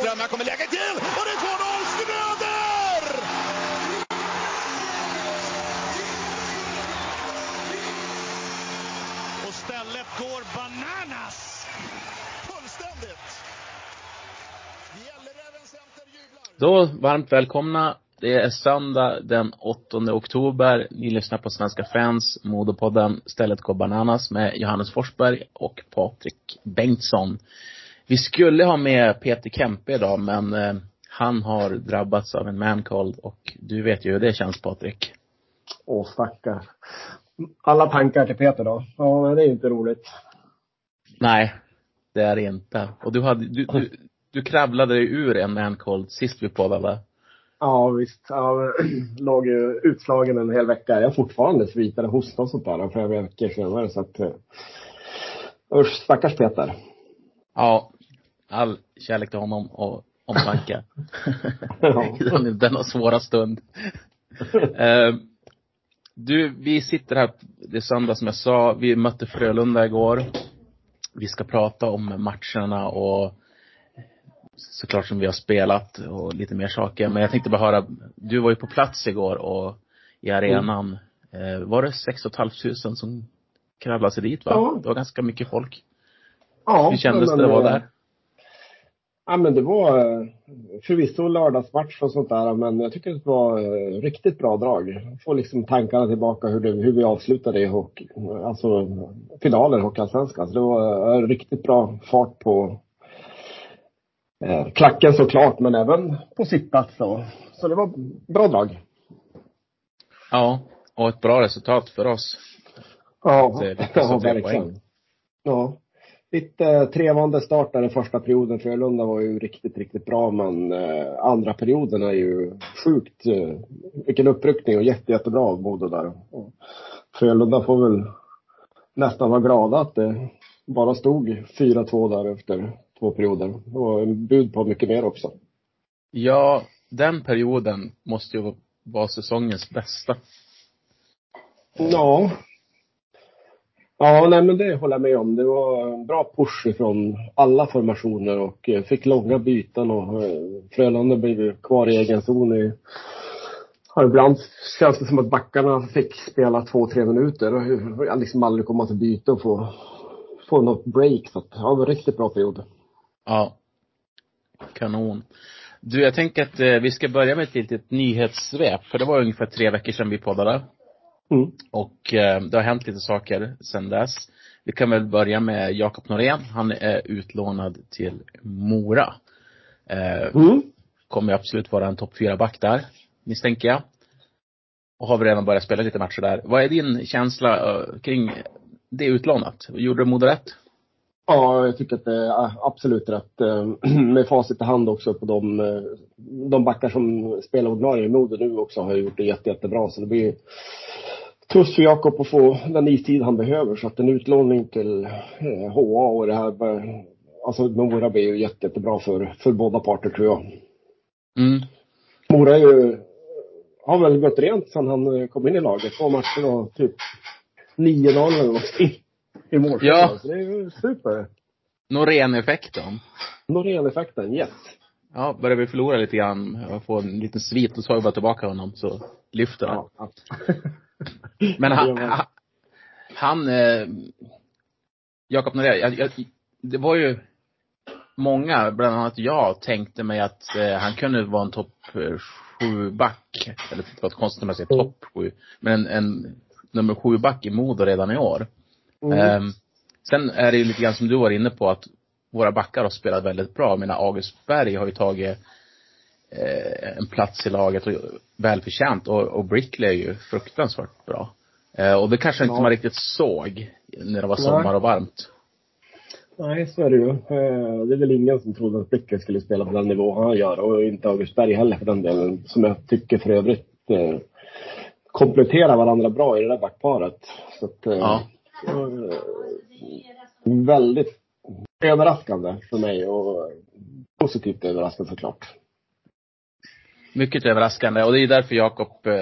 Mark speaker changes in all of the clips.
Speaker 1: Söderström, här kommer läget till och det är 2-0 Schröder! Och stället går bananas! Fullständigt!
Speaker 2: Då, varmt välkomna. Det är söndag den 8 oktober. Ni lyssnar på Svenska fans, Modopodden Stället går bananas med Johannes Forsberg och Patrik Bengtsson. Vi skulle ha med Peter Kempe idag, men eh, han har drabbats av en mancold och du vet ju hur det känns Patrik.
Speaker 3: Åh stackar. Alla tankar till Peter då. Ja, men det är ju inte roligt.
Speaker 2: Nej, det är det inte. Och du hade, du, du, du kravlade dig ur en mancold sist vi poddade.
Speaker 3: Ja visst. Ja, låg ju utslagen en hel vecka. Jag har fortfarande sviter och hosta och sånt där flera veckor senare så att eh, Usch, stackars Peter.
Speaker 2: Ja, all kärlek till honom och omtanke. I denna svåra stund. Eh, du, vi sitter här, det är söndag som jag sa, vi mötte Frölunda igår. Vi ska prata om matcherna och såklart som vi har spelat och lite mer saker. Men jag tänkte bara höra, du var ju på plats igår och i arenan, eh, var det 6 500 som kravlade sig dit va?
Speaker 3: Ja.
Speaker 2: Det var ganska mycket folk.
Speaker 3: Ja,
Speaker 2: Hur kändes det att vara
Speaker 3: eh,
Speaker 2: där?
Speaker 3: Ja men det var eh, förvisso lördagsmatch och sånt där men jag tycker det var eh, riktigt bra drag. Få liksom tankarna tillbaka hur, det, hur vi avslutade i hockey, alltså finalen i Hockeyallsvenskan. Så det var eh, riktigt bra fart på eh, klacken såklart men även på sittplats så. Så det var bra drag.
Speaker 2: Ja, och ett bra resultat för oss.
Speaker 3: Ja,
Speaker 2: Det är lite
Speaker 3: ja verkligen. Ja. Lite eh, trevande start där i första perioden. Frölunda var ju riktigt, riktigt bra men eh, andra perioden är ju sjukt, eh, vilken uppryckning och jätte, jättebra av Modo där. Och Frölunda får väl nästan vara glada att det bara stod 4-2 där efter två perioder. Det var en bud på mycket mer också.
Speaker 2: Ja, den perioden måste ju vara säsongens bästa.
Speaker 3: Ja. Ja, nej men det håller jag med om. Det var en bra push ifrån alla formationer och eh, fick långa byten och eh, Frölunda blev kvar i egen zon i Ja, ibland känns det som att backarna fick spela två, tre minuter och jag liksom aldrig komma till byte och få, få något break. Så att, ja, det var en riktigt bra period.
Speaker 2: Ja. Kanon. Du, jag tänker att eh, vi ska börja med ett litet nyhetssvep. För det var ungefär tre veckor sedan vi poddade.
Speaker 3: Mm.
Speaker 2: Och eh, det har hänt lite saker sedan dess. Vi kan väl börja med Jakob Norén. Han är utlånad till Mora. Eh,
Speaker 3: Mm.
Speaker 2: kommer absolut vara en topp fyra back där, misstänker jag. Och har vi redan börjat spela lite matcher där. Vad är din känsla eh, kring det utlånat? Gjorde Modo rätt?
Speaker 3: Ja, jag tycker att det är absolut rätt. Eh, Med facit i hand också på de, eh, de backar som spelar ordinarie i Modo nu också har gjort det jätte, jättebra. Så det blir tufft för Jakob att få den istid han behöver. Så att en utlåning till eh, HA och det här, bör- alltså Mora blir ju jätte, jättebra för, för båda parter tror jag.
Speaker 2: Mm.
Speaker 3: Mora är ju, har väl gått rent sedan han eh, kom in i laget. Två matcher och typ 9-0 eller någonting i mål.
Speaker 2: Ja.
Speaker 3: Så det är ju super.
Speaker 2: Norén-effekten.
Speaker 3: Norén-effekten, yes.
Speaker 2: Ja, börjar vi förlora lite grann och få en liten svit, då tar vi bara tillbaka honom så lyfter han.
Speaker 3: Ja.
Speaker 2: Men han,
Speaker 3: man.
Speaker 2: han, han eh, Jakob jag, det var ju många, bland annat jag, tänkte mig att eh, han kunde vara en topp eh, sju back. Eller det var konstigt att säga
Speaker 3: Mm.
Speaker 2: topp sju. Men en, en nummer sju back i Modo redan i år.
Speaker 3: Mm.
Speaker 2: Ehm, sen är det ju lite grann som du var inne på att våra backar har spelat väldigt bra. Jag menar August Berg har ju tagit eh, en plats i laget och välförtjänt och, och Brickley är ju fruktansvärt bra. Eh, och det kanske inte
Speaker 3: Ja.
Speaker 2: man riktigt såg när det var sommar och varmt.
Speaker 3: Nej, så är det ju. Eh, Det är väl ingen som trodde att Blicken skulle spela på den nivå han gör och inte Augustberg heller för den delen. Som jag tycker för övrigt eh, kompletterar varandra bra i det där backparet. Så att, eh,
Speaker 2: Ja.
Speaker 3: väldigt överraskande för mig och positivt överraskande såklart.
Speaker 2: Mycket överraskande och det är därför Jakob eh,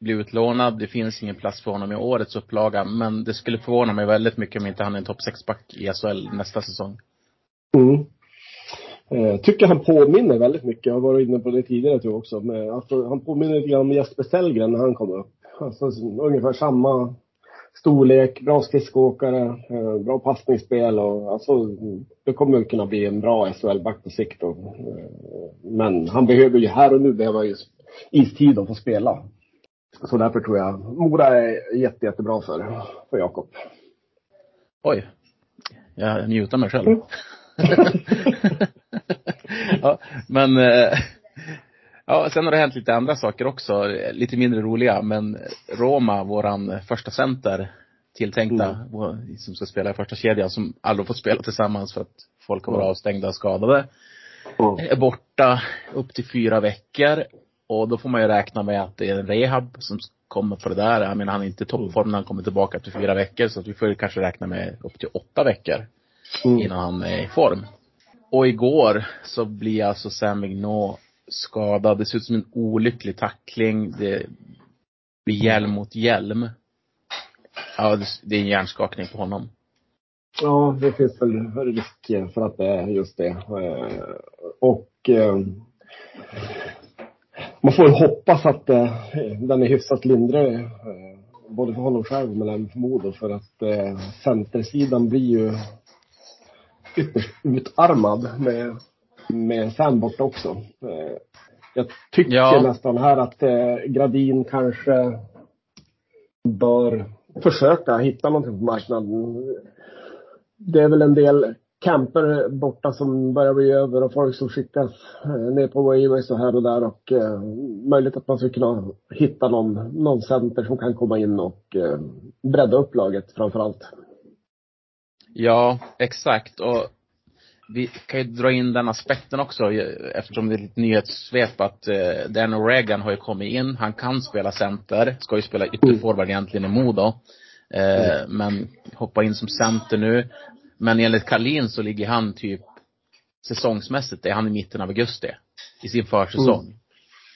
Speaker 2: blir utlånad. Det finns ingen plats för honom i årets upplaga. Men det skulle förvåna mig väldigt mycket om inte han är en topp 6-back i SHL nästa säsong.
Speaker 3: Mm. Eh, tycker han påminner väldigt mycket, jag har varit inne på det tidigare tror jag också. Men, alltså, han påminner lite grann om Jesper Sellgren när han kom upp. Alltså, ungefär samma storlek, bra skridskoåkare, eh, bra passningsspel och alltså det kommer kunna bli en bra SHL-back på sikt. då. Eh, men han behöver ju, här och nu ju istid och få spela. Så därför tror jag Mora är jätte, jättebra för, för Jakob.
Speaker 2: Oj. Jag njuter mig själv. ja, men eh, ja, sen har det hänt lite andra saker också, lite mindre roliga, men Roma, våran första center, tilltänkta, mm. som ska spela i första kedjan, som aldrig fått spela tillsammans för att folk har varit avstängda och skadade, mm. är borta upp till fyra veckor. Och då får man ju räkna med att det är en rehab som kommer på det där. Jag menar, han är inte i toppform när han kommer tillbaka efter fyra veckor, så att vi får ju kanske räkna med upp till åtta veckor mm. innan han är i form. Och igår så blir alltså Sam Mignot skadad. Det ser ut som en olycklig tackling. Det blir hjälm mot hjälm. Ja, det är en hjärnskakning på honom.
Speaker 3: Ja, det finns väl risk för att det är just det. Eh, och eh, man får hoppas att eh, den är hyfsat lindrig. Både för honom själv men även för Modo. För att centersidan blir ju ytterst utarmad med, med Sam borta också. Eh, jag tycker ja. nästan här att eh, Gradin kanske bör försöka hitta någonting på marknaden. Det är väl en del camper borta som börjar bli över och folk som skickas eh, ner på Waveways och här och där och eh, möjligt att man ska kunna hitta någon, någon center som kan komma in och eh, bredda upp laget framför allt.
Speaker 2: Ja, exakt. Och vi kan ju dra in den aspekten också eftersom det är lite nyhetssvep att eh, Dan O'Regan har ju kommit in. Han kan spela center, ska ju spela ytterforward egentligen i Modo. Eh, mm. Men hoppa in som center nu. Men enligt Kalin så ligger han typ säsongsmässigt, är han i mitten av augusti. I sin försäsong. Mm.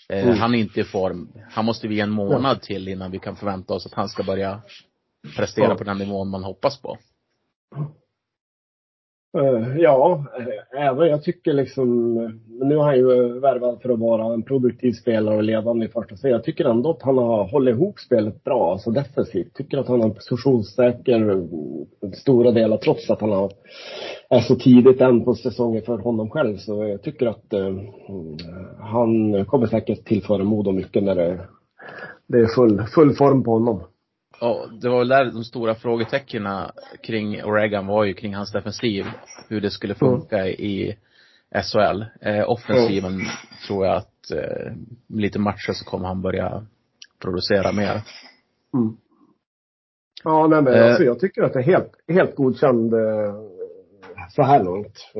Speaker 2: Eh, mm. Han är inte i form. Han måste vi en månad till innan vi kan förvänta oss att han ska börja prestera på den nivån man hoppas på.
Speaker 3: Uh, ja, eh, även jag tycker liksom, nu har han ju värvat för att vara en produktiv spelare och ledande i första serien. Jag tycker ändå att han har hållit ihop spelet bra, alltså defensivt. Tycker att han är positionssäker mm, stora delar, trots att han har, är så tidigt än på säsongen för honom själv. Så jag tycker att uh, han kommer säkert tillföra Modo mycket när det, det är full, full form på honom.
Speaker 2: Ja, det var väl där de stora frågetecknen kring Oregon var ju kring hans defensiv. Hur det skulle funka mm. i SHL. Eh, offensiven mm. tror jag att eh, lite matcher så kommer han börja producera mer.
Speaker 3: Mm. Ja, nej men eh, alltså, jag tycker att det är helt, helt godkänd eh, så här långt.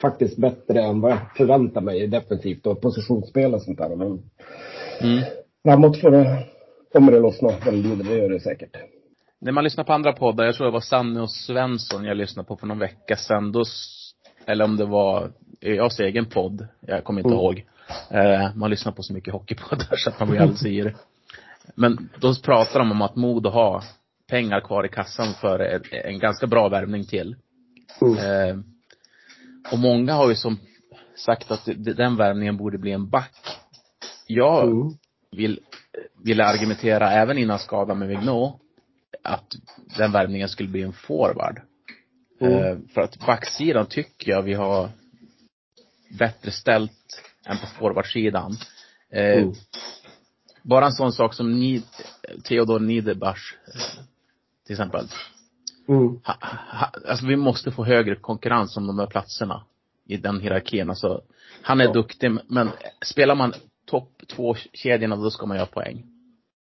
Speaker 3: Faktiskt bättre än vad jag förväntar mig defensivt och positionsspel och sånt där. Men mm. framåt får det kommer det lossna väldigt, det gör det säkert.
Speaker 2: När man lyssnar på andra poddar, jag tror det var Sanne och Svensson jag lyssnade på för någon vecka sedan, då, eller om det var jag egen podd, jag kommer inte mm. ihåg. Eh, man lyssnar på så mycket hockeypoddar så att man blir alldeles yr. Men då pratar de om att Modo har pengar kvar i kassan för en, en ganska bra värvning till. Mm. Eh, och många har ju som sagt att den värvningen borde bli en back. Jag mm. Vill ville argumentera även innan skadan med Vignot att den värvningen skulle bli en forward. Mm. Eh, för att backsidan tycker jag vi har bättre ställt än på forwardsidan. Eh, mm. Bara en sån sak som Ni, Theodor Niederbach eh, till exempel. Mm. Ha, ha, alltså vi måste få högre konkurrens om de här platserna i den hierarkin. Alltså, han är ja. duktig, men spelar man topp två kedjorna, då ska man göra poäng.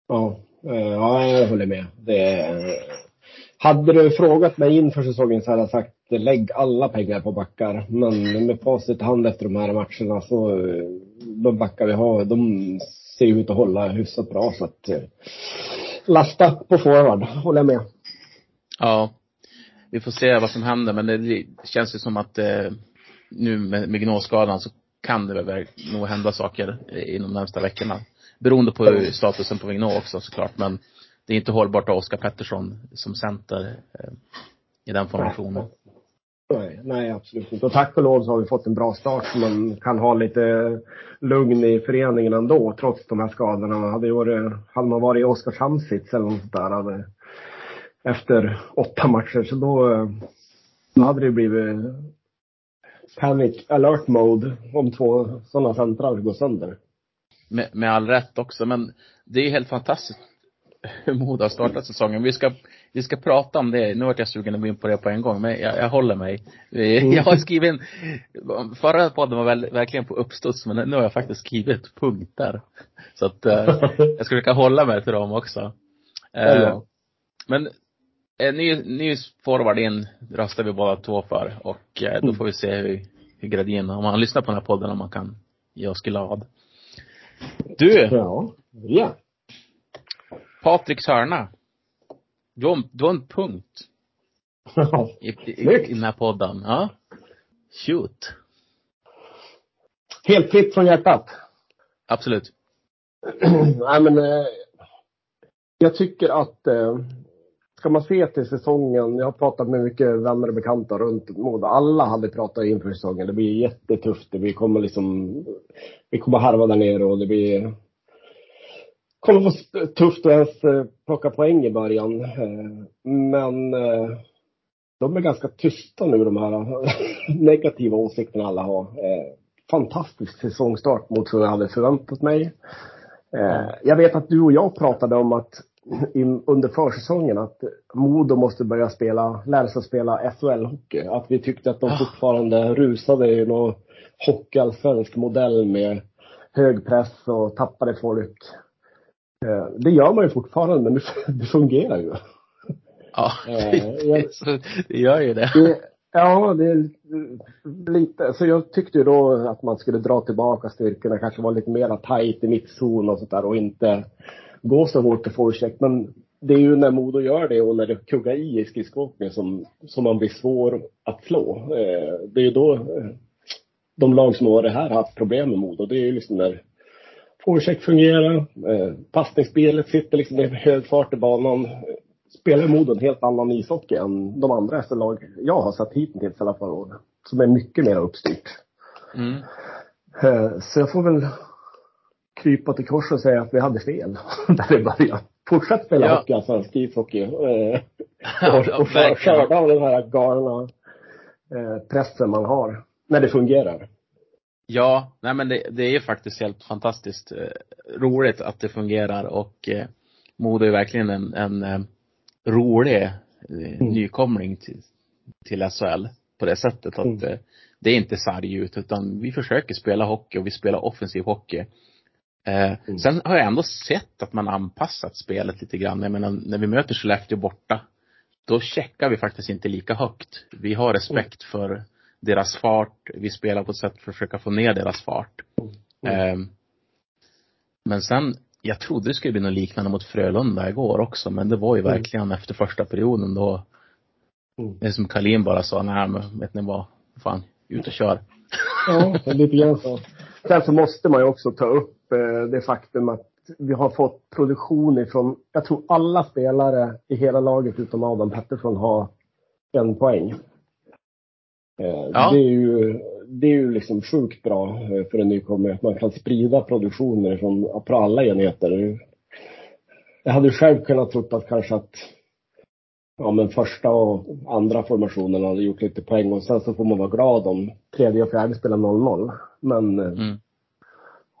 Speaker 3: Ja, eh, ja jag håller med. Det, hade du frågat mig inför säsongen så hade jag sagt lägg alla pengar på backar. Men med facit i hand efter de här matcherna så de backar vi har, de ser ut att hålla hyfsat bra så att eh, lasta på forward, håller jag med.
Speaker 2: Ja. Vi får se vad som händer men det känns ju som att eh, nu med, med gnåskadan så kan det väl nog hända saker inom de närmsta veckorna. Beroende på statusen på Vignå också såklart, men det är inte hållbart att ha Oskar Pettersson som center eh, i den formationen.
Speaker 3: Nej, nej absolut inte. Och tack och lov så har vi fått en bra start så man kan ha lite lugn i föreningen ändå trots de här skadorna. Hade, varit, hade man varit i Oskarshamns sits eller något där hade, efter åtta matcher så då, eh, då hade det blivit panic alert mode om två sådana centrar går sönder.
Speaker 2: Med, med all rätt också, men det är helt fantastiskt hur Modo har startat säsongen. Vi ska, vi ska prata om det. Nu vart jag sugen att gå in på det på en gång, men jag, jag håller mig.
Speaker 3: Mm.
Speaker 2: Jag har skrivit en, förra podden var väl, verkligen på uppstuds, men nu har jag faktiskt skrivit punkter. Så att eh, jag ska försöka hålla mig till dem också. Eh, men en ny, ny forward in röstar vi båda två för och eh, då
Speaker 3: Mm.
Speaker 2: får vi se hur, hur Gradin, om han lyssnar på den här podden, om man kan ge oss glad. Du!
Speaker 3: Ja. Ja.
Speaker 2: Patriks hörna. Du har, du har en punkt i, i, i, den här podden. Ja. Shoot.
Speaker 3: Helt fritt från hjärtat.
Speaker 2: Absolut.
Speaker 3: Nej men, eh, jag tycker att eh, ska man se till säsongen, jag har pratat med mycket vänner och bekanta runt Modo. Alla hade pratat inför säsongen. Det blir jättetufft. Det blir, kommer liksom, vi kommer harva där nere och det blir kommer vara tufft att ens eh, plocka poäng i början. Eh, men eh, de är ganska tysta nu de här negativa åsikterna alla har. Fantastisk säsongstart mot vad jag hade förväntat mig. Jag vet att du och jag pratade om att in, under försäsongen att Modo måste börja spela, lära sig spela SHL-hockey. Att vi tyckte att de
Speaker 2: Ah.
Speaker 3: fortfarande rusade i någon hockeyallsvensk modell med hög press och tappade folk. Eh, Det gör man ju fortfarande, men det, fungerar ju.
Speaker 2: Ja,
Speaker 3: Eh,
Speaker 2: det gör ju det.
Speaker 3: Det, ja, det är lite. Så jag tyckte ju då att man skulle dra tillbaka styrkorna, kanske vara lite mera tight i mittzon och sådär och inte gå så hårt till forecheck. Men det är ju när Modo gör det och när det kuggar i i skridskoåkning som, som man blir svår att slå. Eh, det är ju då eh, de lag som har varit här har haft problem med Modo. Det är ju liksom när forecheck fungerar, eh, passningsspelet sitter liksom i hög fart i banan. Spelar Modo en helt annan ishockey än de andra SHL-lag jag har sett hittills i alla fall. Som är mycket mer uppstyrt.
Speaker 2: Mm.
Speaker 3: Så jag får väl krypa till kors och säga att vi hade fel där i början. Fortsätt spela
Speaker 2: Ja.
Speaker 3: hockey, svensk ishockey. Eh, och, skörda av den här galna eh, pressen man har. När det fungerar.
Speaker 2: Ja, nej men det, det är faktiskt helt fantastiskt eh, roligt att det fungerar och eh, Modo är verkligen en, en eh, rolig eh, nykomling till, till SHL på det sättet att
Speaker 3: Mm.
Speaker 2: eh, det är inte sarg ut utan vi försöker spela hockey och vi spelar offensiv hockey. Eh,
Speaker 3: Mm.
Speaker 2: Sen har jag ändå sett att man anpassat spelet lite grann. Jag menar, när vi möter Skellefteå borta, då checkar vi faktiskt inte lika högt. Vi har respekt för deras fart. Vi spelar på ett sätt för att försöka få ner deras fart.
Speaker 3: Mm.
Speaker 2: Eh, men sen, jag trodde det skulle bli något liknande mot Frölunda igår också, men det var ju
Speaker 3: Mm.
Speaker 2: verkligen efter första perioden då,
Speaker 3: Mm.
Speaker 2: det är som Kalin bara sa, nej men vet ni vad, fan, ut och kör.
Speaker 3: Ja, lite grann så. Sen så måste man ju också ta upp eh, det faktum att vi har fått produktion ifrån, jag tror alla spelare i hela laget utom Adam Pettersson har en poäng. Eh,
Speaker 2: Ja.
Speaker 3: Det är ju, det är ju liksom sjukt bra eh, för en nykomling att man kan sprida produktionen från på alla enheter. Jag hade själv kunnat trott att kanske att ja, men första och andra formationen hade gjort lite poäng och sen så får man vara glad om tredje och fjärde spelar 0-0. Men
Speaker 2: Mm.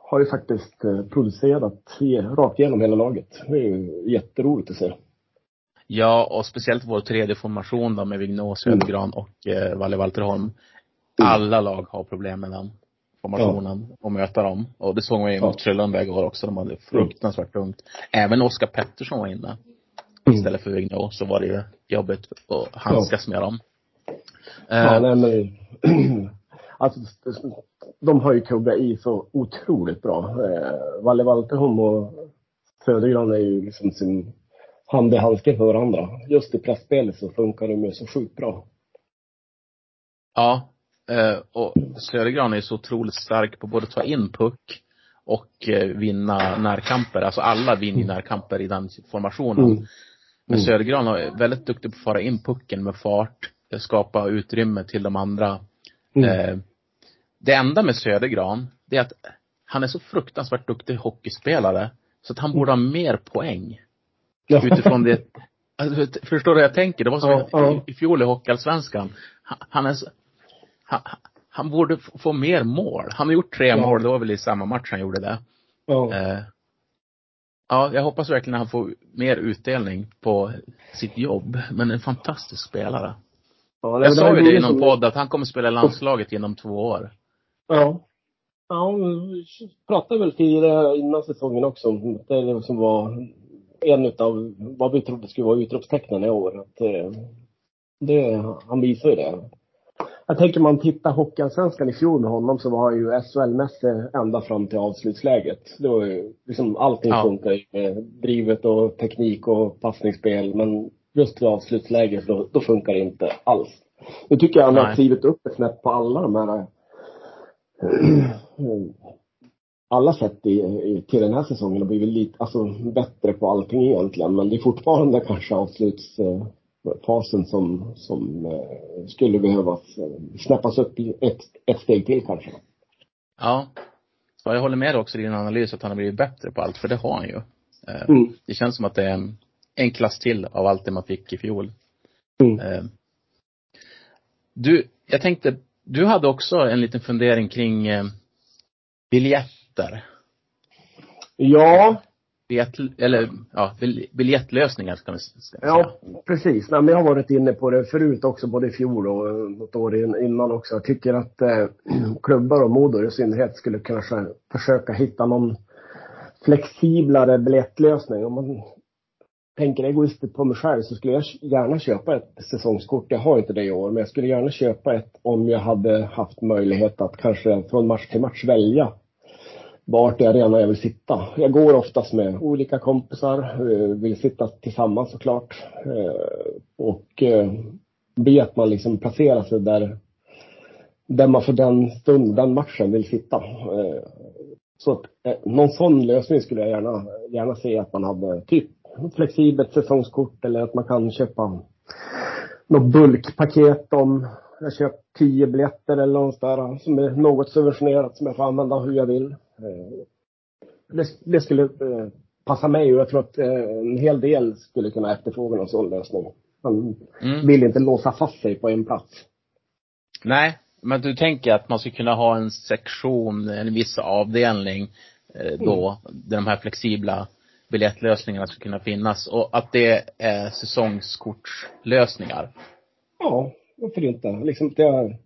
Speaker 3: Har ju faktiskt eh, producerat rakt igenom hela laget. Det är ju jätteroligt att se.
Speaker 2: Ja, och speciellt vår tredje formation då med Vignås,
Speaker 3: Mm.
Speaker 2: Södergran och eh, Valle Valterholm. Alla lag har problem med den formationen och möta dem. Och det såg man ju
Speaker 3: Ja.
Speaker 2: mot Frölunda igår också. De hade fruktansvärt tungt. Även Oskar Pettersson var inne.
Speaker 3: Mm.
Speaker 2: Istället för Vignås så var det ju jobbigt att handskas med dem.
Speaker 3: Ja,
Speaker 2: Eh,
Speaker 3: nej men alltså, de har ju kuggat i så otroligt bra. Eh, Valle Valterholm och Södergran är ju liksom sin hand i handsken för varandra. Just i pressspelet så funkar de ju så sjukt bra.
Speaker 2: Ja. Eh, och Södergran är så otroligt stark på både att ta in puck och eh, vinna närkamper. Alltså alla vinner ju närkamper i den formationen.
Speaker 3: Mm.
Speaker 2: Men
Speaker 3: Mm.
Speaker 2: Södergran är väldigt duktig på att föra in pucken med fart. skapa utrymme till de andra.
Speaker 3: Mm.
Speaker 2: Eh, det enda med Södergran, det är att han är så fruktansvärt duktig hockeyspelare. Så att han borde ha mer poäng.
Speaker 3: Ja.
Speaker 2: Utifrån det. Alltså, förstår du hur jag tänker? Det var som
Speaker 3: Ja, ja.
Speaker 2: i, fjol i Hockeyallsvenskan. Han, han är så, han, han borde få mer mål. Han har gjort tre
Speaker 3: Ja.
Speaker 2: mål, det var väl i samma match han gjorde det.
Speaker 3: Ja.
Speaker 2: Eh, ja, jag hoppas verkligen att han får mer utdelning på sitt jobb. Men en fantastisk spelare.
Speaker 3: Ja,
Speaker 2: Jag sa ju det i någon podd att han kommer spela landslaget inom två år.
Speaker 3: Ja. Ja, vi pratade väl tidigare innan säsongen också om det som var en utav vad vi trodde skulle vara utropstecknen i år. Att eh, det, han visar ju det. Jag tänker man tittar Hockeyallsvenskan i fjol med honom så var han ju SHL-mässig ända fram till avslutsläget. Det var ju liksom allting
Speaker 2: Ja.
Speaker 3: funkar med drivet och teknik och passningsspel. Men just vid avslutsläget då, då funkar det inte alls. Nu tycker jag han har klivit upp ett snäpp på alla de här alla sätt i, i, till den här säsongen har blivit lite, alltså bättre på allting egentligen. Men det är fortfarande kanske avslutsfasen som, som eh, skulle behövas eh, snäppas upp ett, ett steg till kanske.
Speaker 2: Ja. Jag håller med också i din analys att han har blivit bättre på allt, för det har han ju. Eh,
Speaker 3: Mm.
Speaker 2: Det känns som att det är en, en klass till av allt det man fick i fjol.
Speaker 3: Mm.
Speaker 2: Du, jag tänkte, du hade också en liten fundering kring eh, biljetter.
Speaker 3: Ja,
Speaker 2: Biljett, eller ja, bil- biljettlösningar ska vi, ska vi
Speaker 3: ja
Speaker 2: säga.
Speaker 3: precis. Nej, men jag har varit inne på det förut också, både i fjol och eh, något år in- innan också. Jag tycker att eh, klubbar och Modo i synnerhet skulle kanske försöka hitta någon flexiblare biljettlösning. Om man tänker egoistiskt på mig själv så skulle jag gärna köpa ett säsongskort. Jag har inte det i år, men jag skulle gärna köpa ett om jag hade haft möjlighet att kanske från match till match välja vart i arenan jag vill sitta. Jag går oftast med olika kompisar, eh, vill sitta tillsammans såklart. Eh, och eh, be att man liksom placerar sig där, där man för den stund, den matchen vill sitta. Så att, någon sån lösning skulle jag gärna, gärna se att man hade. Typ flexibelt säsongskort eller att man kan köpa något bulkpaket om jag köper tio biljetter eller något där som är något subventionerat som jag får använda hur jag vill. Eh, Det, det skulle eh, passa mig och jag tror att eh, en hel del skulle kunna efterfråga en sån lösning. Man
Speaker 2: Mm.
Speaker 3: vill inte låsa fast sig på en plats.
Speaker 2: Nej, men du tänker att man skulle kunna ha en sektion, en viss avdelning då, där de här flexibla biljettlösningarna skulle kunna finnas och att det är säsongskortslösningar.
Speaker 3: Ja, varför inte? Liksom att jag,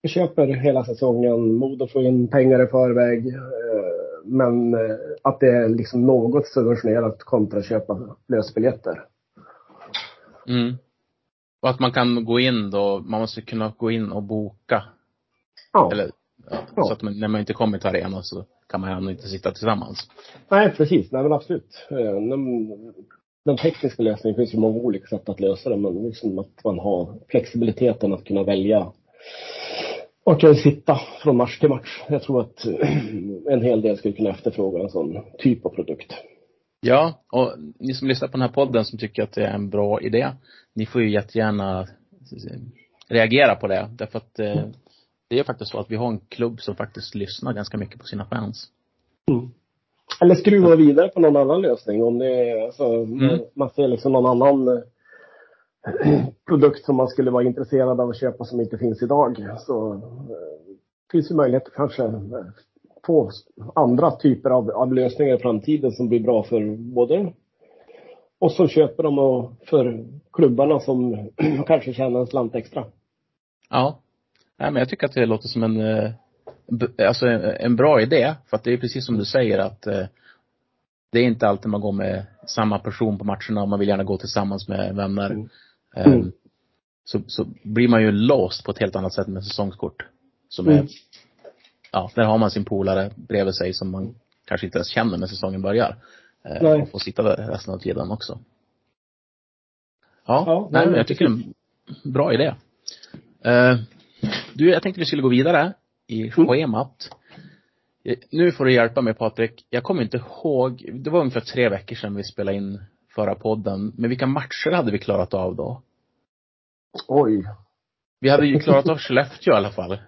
Speaker 3: jag köper hela säsongen, Modo får in pengar i förväg. Eh, men eh, att det är liksom något subventionerat kontra att köpa lösbiljetter.
Speaker 2: Mm. Och att man kan gå in då, man måste kunna gå in och boka.
Speaker 3: Ja.
Speaker 2: Eller, Ja. så att man, när man inte kommer till arenan så kan man ändå inte sitta tillsammans.
Speaker 3: Nej, precis. Nej, men absolut. Eh, Den, den tekniska lösningen finns ju många olika sätt att lösa det, men liksom att man har flexibiliteten att kunna välja jag vill sitta från match till match. Jag tror att en hel del skulle kunna efterfråga en sån typ av produkt.
Speaker 2: Ja, och ni som lyssnar på den här podden som tycker att det är en bra idé, ni får ju jättegärna reagera på det. Därför att eh, det är faktiskt så att vi har en klubb som faktiskt lyssnar ganska mycket på sina fans.
Speaker 3: Eller skruva vidare på någon annan lösning. Om det är, alltså, man ser liksom någon annan eh, produkt som man skulle vara intresserad av att köpa som inte finns idag. Så eh, finns ju möjlighet att kanske eh, få andra typer av, av lösningar i framtiden som blir bra för både oss som köper dem och för klubbarna som kanske tjänar en slant extra.
Speaker 2: Ja. Nej, men jag tycker att det låter som en, eh, alltså en, bra idé. För att det är precis som du säger att eh, det är inte alltid man går med samma person på matcherna och man vill gärna gå tillsammans med vänner.
Speaker 3: Mm.
Speaker 2: Eh,
Speaker 3: Mm.
Speaker 2: Så, så blir man ju låst på ett helt annat sätt med säsongskort. Som är,
Speaker 3: Mm.
Speaker 2: ja, där har man sin polare bredvid sig som man kanske inte ens känner när säsongen börjar.
Speaker 3: Nej.
Speaker 2: och får sitta där resten av tiden också. Ja,
Speaker 3: Ja,
Speaker 2: nej, men jag tycker det är en bra idé. Eh, du, jag tänkte vi skulle gå vidare i
Speaker 3: Mm.
Speaker 2: schemat. Eh, Nu får du hjälpa mig Patrik. Jag kommer inte ihåg, det var ungefär tre veckor sedan vi spelade in förra podden. Men vilka matcher hade vi klarat av då?
Speaker 3: Oj.
Speaker 2: Vi hade ju klarat av Skellefteå i alla fall.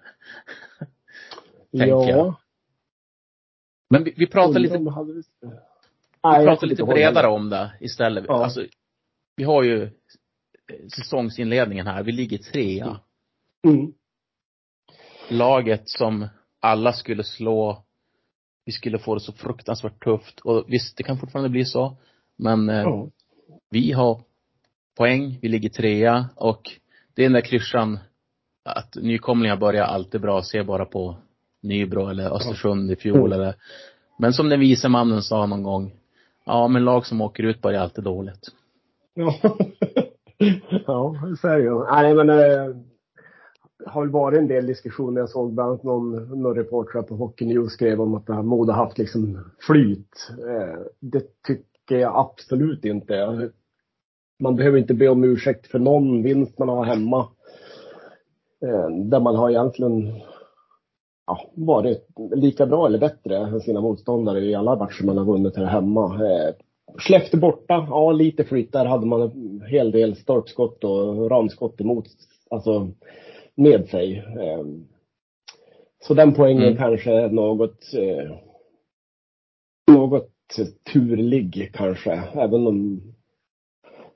Speaker 2: Tänker
Speaker 3: ja.
Speaker 2: jag. Men vi, vi pratar lite, vi
Speaker 3: jag
Speaker 2: pratar lite bredare om det istället.
Speaker 3: Ja.
Speaker 2: Alltså, vi har ju säsongsinledningen här. Vi ligger trea.
Speaker 3: Mm.
Speaker 2: Laget som alla skulle slå. Vi skulle få det så fruktansvärt tufft. Och visst, det kan fortfarande bli så. Men eh,
Speaker 3: Ja.
Speaker 2: vi har poäng, vi ligger trea och det är den där klyschan att nykomlingar börjar alltid bra, se bara på Nybro eller Östersund i fjol
Speaker 3: Mm. eller
Speaker 2: Men som den vise mannen sa någon gång, ja men lag som åker ut börjar alltid dåligt.
Speaker 3: Ja. ja, så är det ju. Nej, men eh, har väl varit en del diskussioner. Jag såg bland annat någon, någon reporter på Hockey News skrev om att det har Modo haft liksom flyt. Eh, det tycker jag absolut inte. Man behöver inte be om ursäkt för någon vinst man har hemma. Eh, där man har egentligen ja, varit lika bra eller bättre än sina motståndare i alla matcher man har vunnit här hemma. Eh, Skellefteå borta, ja lite flyt. Där hade man en hel del stolpskott och ramskott emot, alltså med sig. Eh, Så den poängen
Speaker 2: Mm.
Speaker 3: kanske är något, eh, något turlig kanske. Även om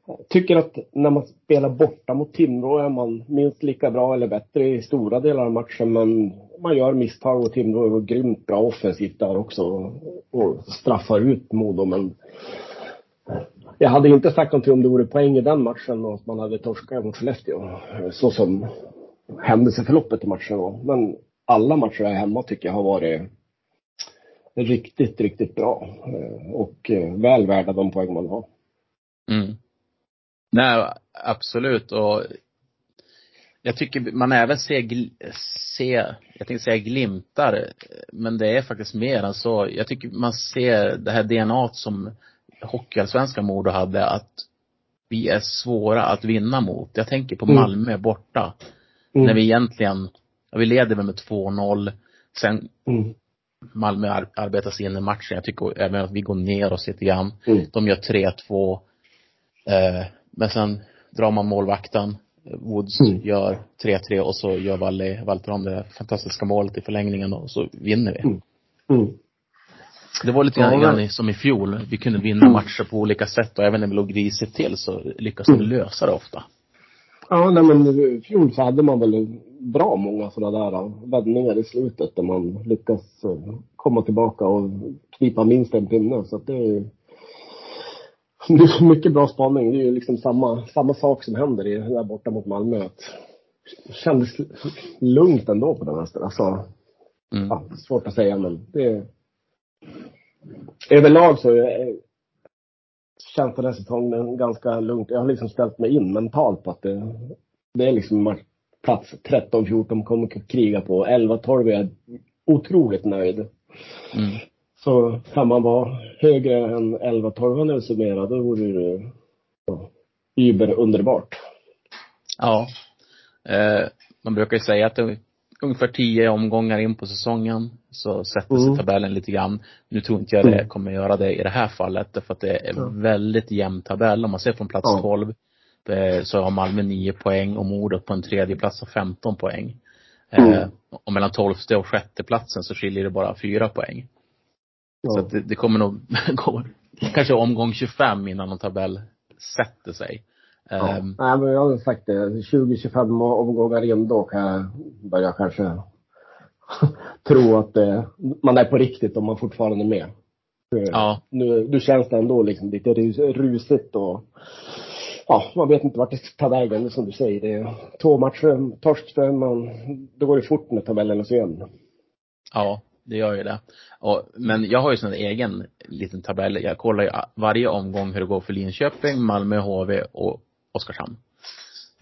Speaker 3: jag tycker att när man spelar borta mot Timrå är man minst lika bra eller bättre i stora delar av matchen. Men man gör misstag och Timrå är grymt bra offensivt där också. Och straffar ut Modo. Men jag hade inte sagt någonting om det vore poäng i den matchen och att man hade torskat mot Skellefteå. Så som händelseförloppet i matchen var. Men alla matcher här hemma tycker jag har varit riktigt, riktigt bra. Eh, Och eh, väl värda de poäng man har.
Speaker 2: Mm. Nej, absolut och jag tycker man även ser, ser, jag tänkte säga glimtar, men det är faktiskt mer än så. Jag tycker man ser det här DNA som Hockeyallsvenska Modo hade, att vi är svåra att vinna mot. Jag tänker på
Speaker 3: Mm.
Speaker 2: Malmö borta. När vi egentligen, ja, vi leder väl med 2-0. Sen
Speaker 3: Mm.
Speaker 2: Malmö ar- arbetar sig in i matchen. Jag tycker även att vi går ner oss lite grann.
Speaker 3: Mm.
Speaker 2: De gör 3-2. Eh, men sen drar man målvakten. Woods
Speaker 3: Mm.
Speaker 2: gör 3-3 och så gör Valle, Valteron det fantastiska målet i förlängningen och så vinner vi.
Speaker 3: Mm. Mm.
Speaker 2: Det var lite
Speaker 3: Ja,
Speaker 2: grann, grann som i fjol. Vi kunde vinna matcher på olika sätt och även när vi låg risigt till så lyckas vi
Speaker 3: Mm.
Speaker 2: lösa det ofta.
Speaker 3: Ja, nej men i fjol så hade man väl bra många sådana där eh, vändningar i slutet där man lyckas eh, komma tillbaka och knipa minst en pinne. Så att det är det är mycket bra spaning. Det är ju liksom samma, samma sak som händer i, där borta mot Malmö. Att det kändes lugnt ändå på den vänster. Alltså,
Speaker 2: Mm.
Speaker 3: ja, svårt att säga men det Överlag så är, känns den här säsongen ganska lugnt. Jag har liksom ställt mig in mentalt på att det, det är liksom plats 13-14 kommer kriga på. 11-12 är jag otroligt nöjd.
Speaker 2: Mm.
Speaker 3: Så kan man vara högre än 11-12 när det summerar, då vore det über underbart.
Speaker 2: Ja. Eh, man brukar ju säga att det är ungefär tio omgångar in på säsongen så sätter sig
Speaker 3: Mm.
Speaker 2: tabellen lite grann. Nu tror inte jag det
Speaker 3: Mm.
Speaker 2: kommer göra det i det här fallet därför att det är
Speaker 3: Ja.
Speaker 2: väldigt jämn tabell. Om man ser från plats
Speaker 3: Ja.
Speaker 2: 12 eh, så har Malmö 9 poäng och Modo på en tredje plats har 15 poäng. Eh,
Speaker 3: Mm.
Speaker 2: och mellan tolfte och sjätte platsen så skiljer det bara fyra poäng. Så
Speaker 3: Ja.
Speaker 2: att det, det kommer nog gå kanske omgång 25 innan någon tabell sätter sig.
Speaker 3: Ja.
Speaker 2: Ehm,
Speaker 3: Nej, men jag har sagt det. 20-25 omgångar in då kan jag börja kanske tro att eh, man är på riktigt om man fortfarande är med. För
Speaker 2: Ja.
Speaker 3: Nu, nu känns det ändå liksom lite rus, rusigt och ja, man vet inte vart det ska ta vägen. Som du säger. Det är två matcher, torsk, man, då går det fort när tabellen är så.
Speaker 2: Ja, det gör ju det. Och, men jag har ju sån egen liten tabell. Jag kollar ju varje omgång hur det går för Linköping, Malmö, HV och Oskarshamn.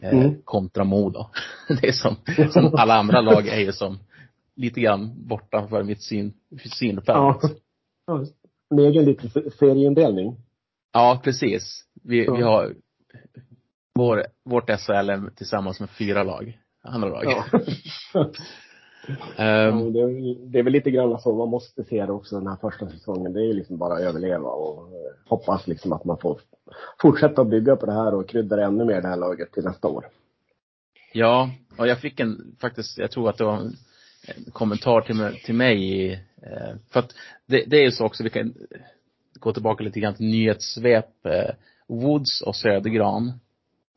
Speaker 2: Eh,
Speaker 3: Mm.
Speaker 2: Kontra Modo. Det är som, som alla andra lag är ju som lite grann borta för mitt syn, synfält.
Speaker 3: Ja.
Speaker 2: Ja.
Speaker 3: ja. En egen liten se- serieindelning.
Speaker 2: precis. Vi,
Speaker 3: Ja.
Speaker 2: vi har vår, vårt SHL tillsammans med fyra lag. Andra lag.
Speaker 3: Ja. Ja, det, är, det är väl lite grann så man måste se det också den här första säsongen. Det är ju liksom bara att överleva och eh, hoppas liksom att man får fortsätta bygga på det här och krydda det ännu mer det här laget till nästa år.
Speaker 2: Ja, och jag fick en, faktiskt, jag tror att det var en, en kommentar till, mig- till mig i, eh, för att det, det är ju så också, vi kan gå tillbaka lite grann till nyhetssvep, eh, Woods och Södergran,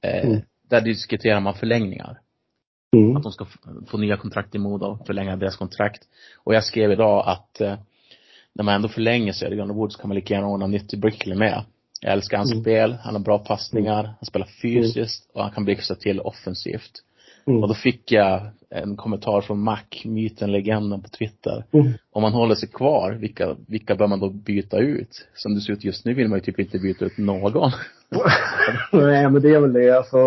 Speaker 2: eh,
Speaker 3: Mm.
Speaker 2: där diskuterar man förlängningar.
Speaker 3: Mm.
Speaker 2: Att de ska få nya kontrakt i Modo, förlänga deras kontrakt. Och jag skrev idag att när man ändå förlänger Södergran och Woods kan man lika gärna ordna nytt till Brickley med. Jag älskar hans
Speaker 3: Mm.
Speaker 2: spel, han har bra passningar, han spelar fysiskt och han kan blixtra till offensivt.
Speaker 3: Mm.
Speaker 2: Och då fick jag en kommentar från Mac, myten, legenden på Twitter.
Speaker 3: Mm.
Speaker 2: Om man håller sig kvar, vilka, vilka bör man då byta ut? Som det ser ut just nu vill man ju typ inte byta ut någon.
Speaker 3: Nej, men det är väl det. Alltså,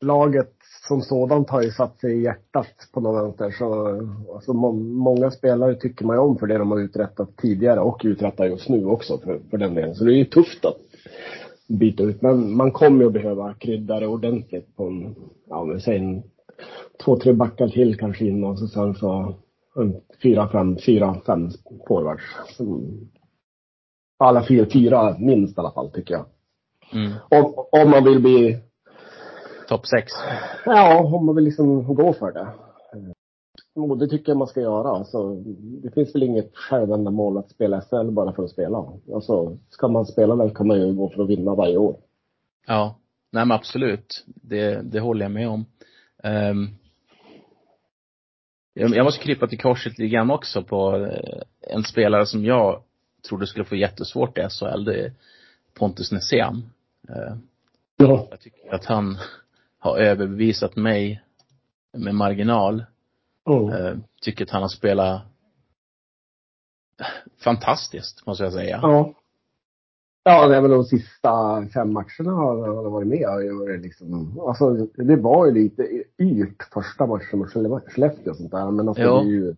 Speaker 3: laget som sådant har ju satt sig i hjärtat på något vänster. Så, alltså, må, många spelare tycker man ju om för det de har uträttat tidigare och uträttar just nu också för, för den delen. Så det är ju tufft att byta ut. Men man kommer ju att behöva krydda det ordentligt på en, ja men säg en, två, tre backar till kanske in och så sen så en, fyra, fem, fyra, fem forwards. Som- Alla fyra, fyra minst i alla fall tycker jag.
Speaker 2: Mm.
Speaker 3: Om, om man vill bli,
Speaker 2: Topp sex.
Speaker 3: ja, om man vill liksom gå för det. Och det tycker jag man ska göra. Alltså, det finns väl inget självändamål att spela SHL bara för att spela. Alltså, ska man spela väl kan man ju gå för att vinna varje år.
Speaker 2: Ja. Nej men absolut. Det, det håller jag med om. Ehm, jag, jag måste krypa till korset lite grann också på eh, en spelare som jag trodde skulle få jättesvårt i SHL. Det är Pontus Nässén. Uh,
Speaker 3: Ja.
Speaker 2: jag tycker att han har överbevisat mig med marginal. Uh, tycker att han har spelat fantastiskt, måste jag säga.
Speaker 3: Ja. Ja, det är väl de sista fem matcherna har han varit med. och gjort Liksom, alltså, det var ju lite yrt första matchen mot Skelle- Skellefteå och sånt där. Men alltså,
Speaker 2: Ja.
Speaker 3: det är ju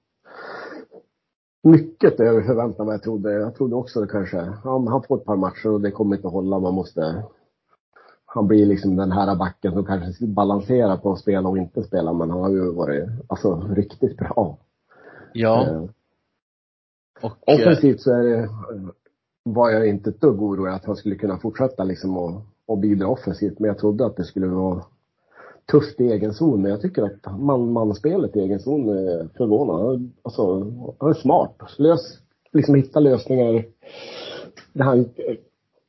Speaker 3: mycket över förväntan vad jag trodde. Jag trodde också det kanske, ja, han får ett par matcher och det kommer inte att hålla. Man måste, han blir liksom den här backen som kanske balanserar på att spela och inte spela. Men han har ju varit, alltså riktigt bra.
Speaker 2: Ja.
Speaker 3: Eh,
Speaker 2: Och, eh,
Speaker 3: Offensivt så är det, var jag inte ett dugg orolig att han skulle kunna fortsätta liksom och, och bidra offensivt. Men jag trodde att det skulle vara tufft i egen zon. Men jag tycker att man, manspelet i egen zon är förvånande. Alltså, han är smart. Lös, liksom hitta lösningar där han eh,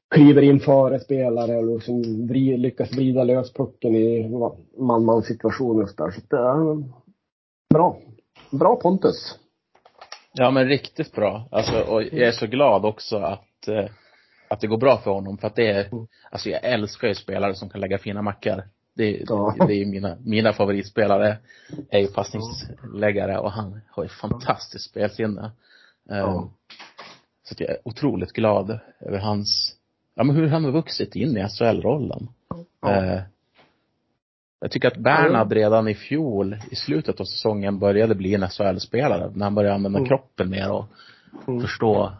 Speaker 3: kliver in före spelare och liksom vri, lyckas vrida lös pucken i man-man situationer och så där. Så det är bra. Bra Pontus.
Speaker 2: Ja men riktigt bra. Alltså, och jag är så glad också att, eh, att det går bra för honom. För att det är,
Speaker 3: Mm.
Speaker 2: alltså jag älskar ju spelare som kan lägga fina mackar. Det,
Speaker 3: Ja.
Speaker 2: det, det är ju mina, mina favoritspelare. Är ju passningsläggare och han har ju fantastiskt spelsinne. Eh,
Speaker 3: Ja.
Speaker 2: Så att jag är otroligt glad över hans, ja men hur han har vuxit in i SHL-rollen.
Speaker 3: Ja.
Speaker 2: Eh, jag tycker att Bernhard redan i fjol, i slutet av säsongen, började bli en SHL-spelare. När han började använda
Speaker 3: Mm.
Speaker 2: kroppen mer och
Speaker 3: Mm.
Speaker 2: förstå,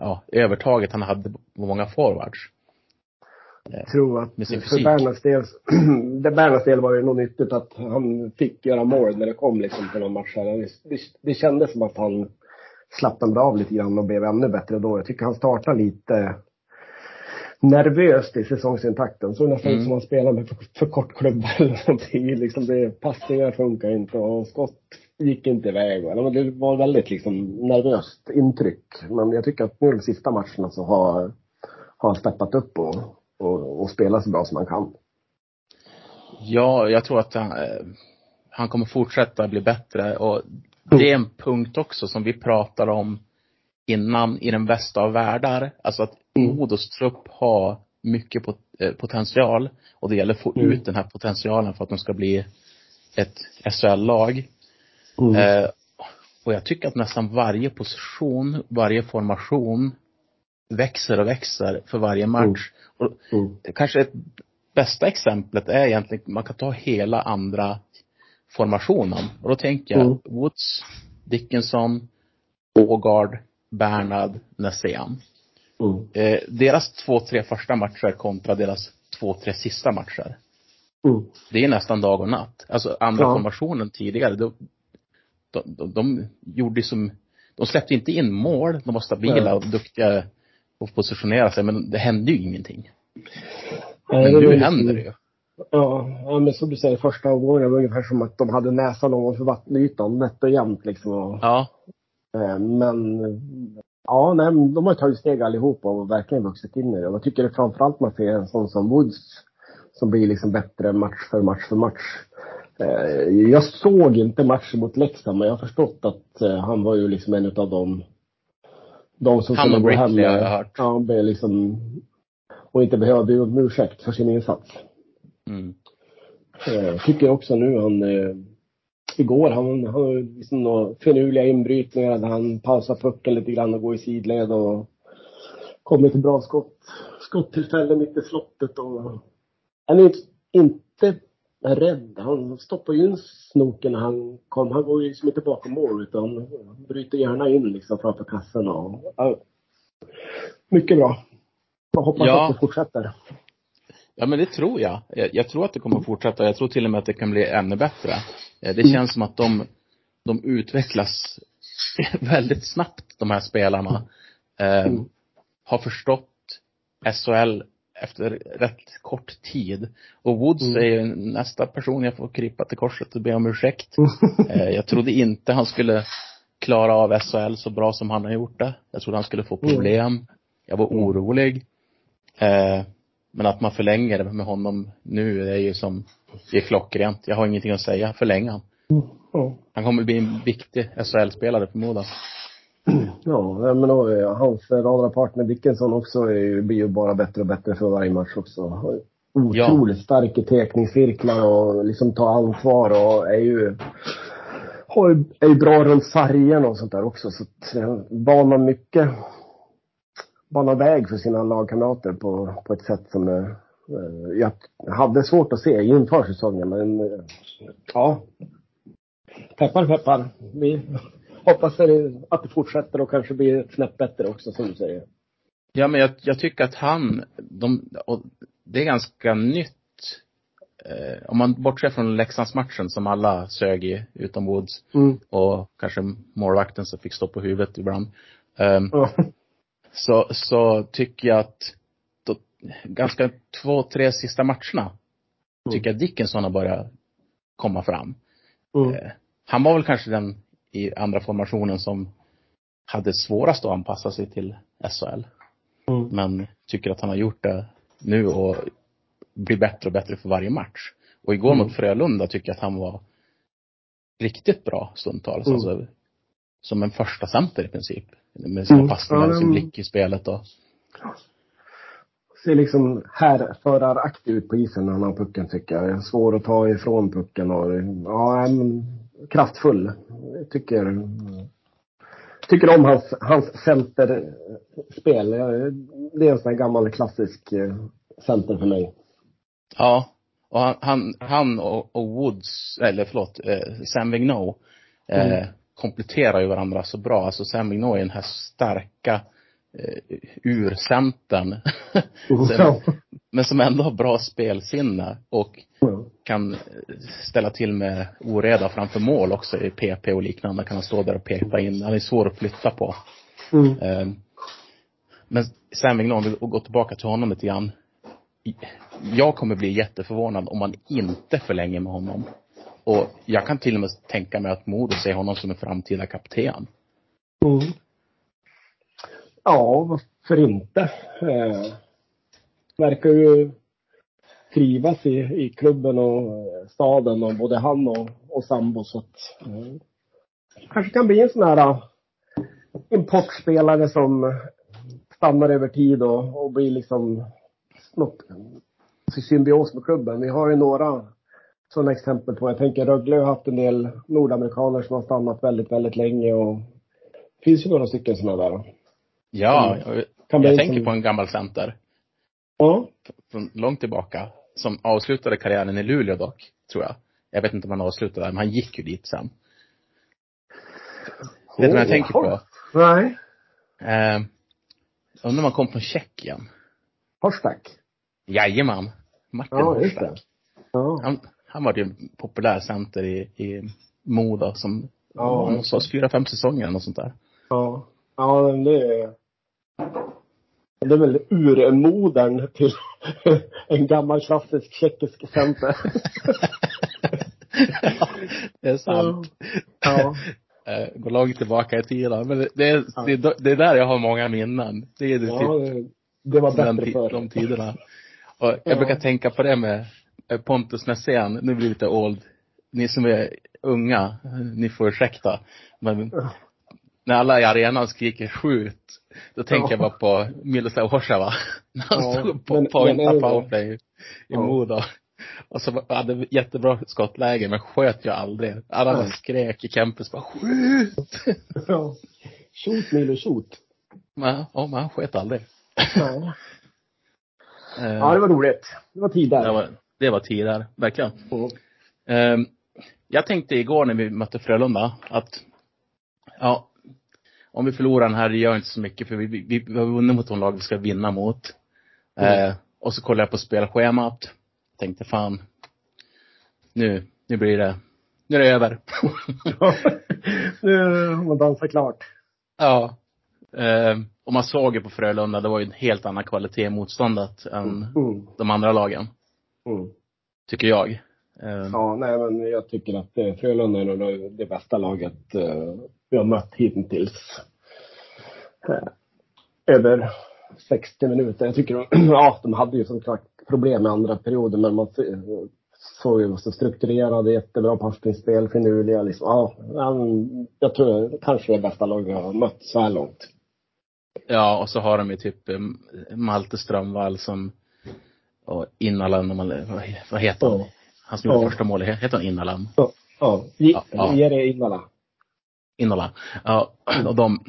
Speaker 2: ja, övertaget han hade på många forwards.
Speaker 3: tror att
Speaker 2: Med sin
Speaker 3: för. Bernhards del, det Bernhards del var det nog nyttigt att han fick göra mål när det kom liksom på någon match. Det, det, det kändes som att han slappnade av lite grann och blev ännu bättre då. Jag tycker han startade lite nervöst i säsongsintakten. Så nästan
Speaker 2: Mm.
Speaker 3: som han spelade med för, för kort klubba eller någonting. Liksom det, passningar funkar inte och skott gick inte iväg. Det var väldigt liksom nervöst intryck. Men jag tycker att nu de sista matcherna så har, har han steppat upp och, och, och spelat så bra som han kan.
Speaker 2: Ja, jag tror att han, eh, han kommer fortsätta bli bättre och det är en punkt också som vi pratar om innan i den bästa av världar. Alltså att
Speaker 3: Mm.
Speaker 2: Modos trupp har mycket pot- eh, potential och det gäller att få
Speaker 3: Mm.
Speaker 2: ut den här potentialen för att de ska bli ett SHL-lag.
Speaker 3: Mm.
Speaker 2: Eh, och jag tycker att nästan varje position, varje formation växer och växer för varje match. Och
Speaker 3: Mm.
Speaker 2: det kanske ett bästa exemplet är egentligen, man kan ta hela andra formationen. Och då tänker jag
Speaker 3: Mm.
Speaker 2: Woods, Dickinson, Ågard, Bernhard, Nässén.
Speaker 3: Mm.
Speaker 2: Eh, deras två, tre första matcher kontra deras två, tre sista matcher.
Speaker 3: Mm.
Speaker 2: Det är nästan dag och natt. Alltså andra
Speaker 3: Ja.
Speaker 2: formationen tidigare, de, de, de, de gjorde som, de släppte inte in mål, de var stabila
Speaker 3: Nej.
Speaker 2: och duktiga att positionera sig, men det hände ju ingenting.
Speaker 3: Nej,
Speaker 2: Men
Speaker 3: var
Speaker 2: nu händer det ju.
Speaker 3: Ja, ja, men som du säger, första omgången var ungefär som att de hade näsan ovanför vattenytan, nätt och jämnt liksom. Och,
Speaker 2: Ja.
Speaker 3: eh, men, ja, nej, men de har tagit steg allihopa och verkligen vuxit in i det. Jag tycker det framförallt man ser en sån som Woods, som blir liksom bättre match för match för match. Eh, jag såg inte matchen mot Leksand, men jag har förstått att eh, han var ju liksom en utav dem, de som kunde
Speaker 2: och
Speaker 3: gå hem
Speaker 2: Brickley har
Speaker 3: med,
Speaker 2: jag hört.
Speaker 3: ja, med liksom, och inte behöva be om ursäkt för sin insats.
Speaker 2: Mm.
Speaker 3: Jag tycker också nu han, eh, igår, han har liksom några finurliga inbrytningar där han pausar pucken lite grann och går i sidled och kommer till bra skott, skottillfällen mitt i slottet och han är inte, inte rädd. Han stoppar ju in snoken när han kom. Han går ju liksom inte bakom mål utan bryter gärna in liksom framför kassen och, ja, mycket bra. Jag hoppas
Speaker 2: Ja.
Speaker 3: att det fortsätter.
Speaker 2: Ja men det tror jag. jag. Jag tror att det kommer att fortsätta. Jag tror till och med att det kan bli ännu bättre. Eh, Det
Speaker 3: Mm.
Speaker 2: känns som att de, de utvecklas väldigt snabbt, de här spelarna. Eh,
Speaker 3: Mm.
Speaker 2: Har förstått SHL efter rätt kort tid. Och Woods
Speaker 3: Mm.
Speaker 2: är ju nästa person jag får krypa till korset och be om ursäkt. Eh, jag trodde inte han skulle klara av SHL så bra som han har gjort det. Jag trodde han skulle få
Speaker 3: Mm.
Speaker 2: problem. Jag var orolig. Eh, men att man förlänger med honom nu, det är ju som, det är klockrent. Jag har ingenting att säga. Förläng han.
Speaker 3: Ja.
Speaker 2: Han kommer bli en viktig SHL-spelare förmodar
Speaker 3: Ja, men då, eh, hans andra partner Dickinson också är blir ju bara bättre och bättre för varje match också. Otroligt stark i tekningscirklar och liksom tar ansvar och är ju, har, är ju bra runt sargen och sånt där också. Så eh, banar mycket, banar väg för sina lagkamrater på, på ett sätt som eh, eh, jag hade svårt att se inför säsongen. Men eh, ja, peppar peppar. Vi hoppas att det fortsätter och kanske blir ett snäpp bättre också som du säger.
Speaker 2: Ja, men jag, jag tycker att han, de, och det är ganska nytt. Eh, om man bortser från Leksandsmatchen som alla sög i, utom Woods.
Speaker 3: Mm.
Speaker 2: Och kanske målvakten som fick stå på huvudet ibland. Ehm,
Speaker 3: Ja.
Speaker 2: så, så tycker jag att ganska två, tre sista matcherna tycker jag Dickinson har börjat komma fram.
Speaker 3: Mm.
Speaker 2: Eh, han var väl kanske den i andra formationen som hade svårast att anpassa sig till SHL.
Speaker 3: Mm.
Speaker 2: Men tycker att han har gjort det nu och blir bättre och bättre för varje match. Och igår
Speaker 3: Mm.
Speaker 2: mot Frölunda tycker jag att han var riktigt bra stundtals.
Speaker 3: Mm.
Speaker 2: Alltså, som en första center i princip. Med sina
Speaker 3: Mm.
Speaker 2: passningar
Speaker 3: Ja,
Speaker 2: sin blick i spelet och
Speaker 3: Ser liksom härföraraktig ut på isen när han har pucken tycker jag. Svår att ta ifrån pucken och ja, kraftfull. Tycker, tycker om hans, hans centerspel. Det är en sån här gammal klassisk eh, center för mig.
Speaker 2: Ja. Och han, han, han och, och Woods, eller förlåt, eh, Sam Vigneault, eh,
Speaker 3: Mm.
Speaker 2: kompletterar ju varandra så bra. Alltså Sam Vigneault är den här starka eh, urcentern.
Speaker 3: Ja.
Speaker 2: men som ändå har bra spelsinne och kan eh, ställa till med oreda framför mål också i PP och liknande. Kan han stå där och peta in. Han är svår att flytta på.
Speaker 3: Mm.
Speaker 2: Eh, Men Sam Vigneault, om vi går tillbaka till honom lite grann. Jag kommer bli jätteförvånad om man inte förlänger med honom. Och jag kan till och med tänka mig att Modo ser honom som en framtida kapten.
Speaker 3: Mm. Ja, varför inte? Eh, verkar ju trivas i, i klubben och staden och både han och, och sambo så att eh, kanske kan bli en sån här eh, importspelare som stannar över tid och, och blir liksom något i symbios med klubben. Vi har ju några sådana exempel på, jag tänker Rögle har haft en del nordamerikaner som har stannat väldigt, väldigt länge och det finns ju några stycken sådana där.
Speaker 2: Ja,
Speaker 3: Mm.
Speaker 2: jag, jag tänker på en gammal center.
Speaker 3: Ja.
Speaker 2: Från långt tillbaka. Som avslutade karriären i Luleå dock, tror jag. Jag vet inte om han avslutade där, men han gick ju dit sen. Vet du vad jag tänker på?
Speaker 3: Nej.
Speaker 2: Eh, undrar om han kom från Tjeckien.
Speaker 3: Horstak.
Speaker 2: Jajamän. Martin
Speaker 3: Ja, det. Ja.
Speaker 2: Han, han var ju en populär center i, i Modo som,
Speaker 3: Ja,
Speaker 2: någonstans fyra, fem säsonger eller något sånt där.
Speaker 3: Ja. Ja, det är... Det är väl urmodern till en gammal klassisk tjeckisk center.
Speaker 2: det är sant.
Speaker 3: Ja.
Speaker 2: Eh, Går långt tillbaka i tiden. Men det, är, det, är- det är där jag har många minnen. Det är det
Speaker 3: ja
Speaker 2: typ
Speaker 3: det- var bättre förr.
Speaker 2: de tiderna. Och jag
Speaker 3: Ja.
Speaker 2: brukar tänka på det med eh, Pontus Nässén. Nu blir det lite old. Ni som är unga, eh, ni får ursäkta. Men när alla i arenan skriker skjut, då tänker
Speaker 3: Ja.
Speaker 2: jag bara på Miloslav Horsava. När han
Speaker 3: Ja,
Speaker 2: stod på pointa powerplay i
Speaker 3: Ja.
Speaker 2: Modo. Och så hade jättebra skottläge, men sköt ju aldrig. Alla bara skrek i campus bara skjut!
Speaker 3: Ja. Shoot Milo shoot.
Speaker 2: Men, ja, men han sköt aldrig.
Speaker 3: Ja.
Speaker 2: Eh,
Speaker 3: ja, det var roligt. Det var tid där.
Speaker 2: det var, det var tider, verkligen.
Speaker 3: Mm.
Speaker 2: Jag tänkte igår när vi mötte Frölunda att, ja, om vi förlorar den här, det gör inte så mycket för vi, vi, vi har vunnit mot de lag vi ska vinna mot.
Speaker 3: Mm.
Speaker 2: Eh, och så kollade jag på spelschemat. Tänkte fan, nu, nu blir det, nu är det över.
Speaker 3: nu har man dansat klart.
Speaker 2: ja. Ehm, och man såg ju på Frölunda, det var ju en helt annan kvalitet i motståndet än
Speaker 3: Mm.
Speaker 2: de andra lagen.
Speaker 3: Mm.
Speaker 2: Tycker jag. Ehm,
Speaker 3: Ja, nej men jag tycker att eh, Frölunda är nog det- det bästa laget eh, vi har mött hittills. Eh, över 60 minuter. Jag tycker de, ja, de hade ju som sagt problem med andra perioden men man såg ju så strukturerade, jättebra passningsspel, finurliga liksom. Ja, jag tror kanske det bästa laget vi har mött så här långt.
Speaker 2: Ja, och så har de ju typ eh, Malte Strömvall som och Innalan, vad, heter han? Han som gjorde första målet, heter han Innalan?
Speaker 3: Ja, ja. Ge,
Speaker 2: Ja, Innalan. Ja, och de,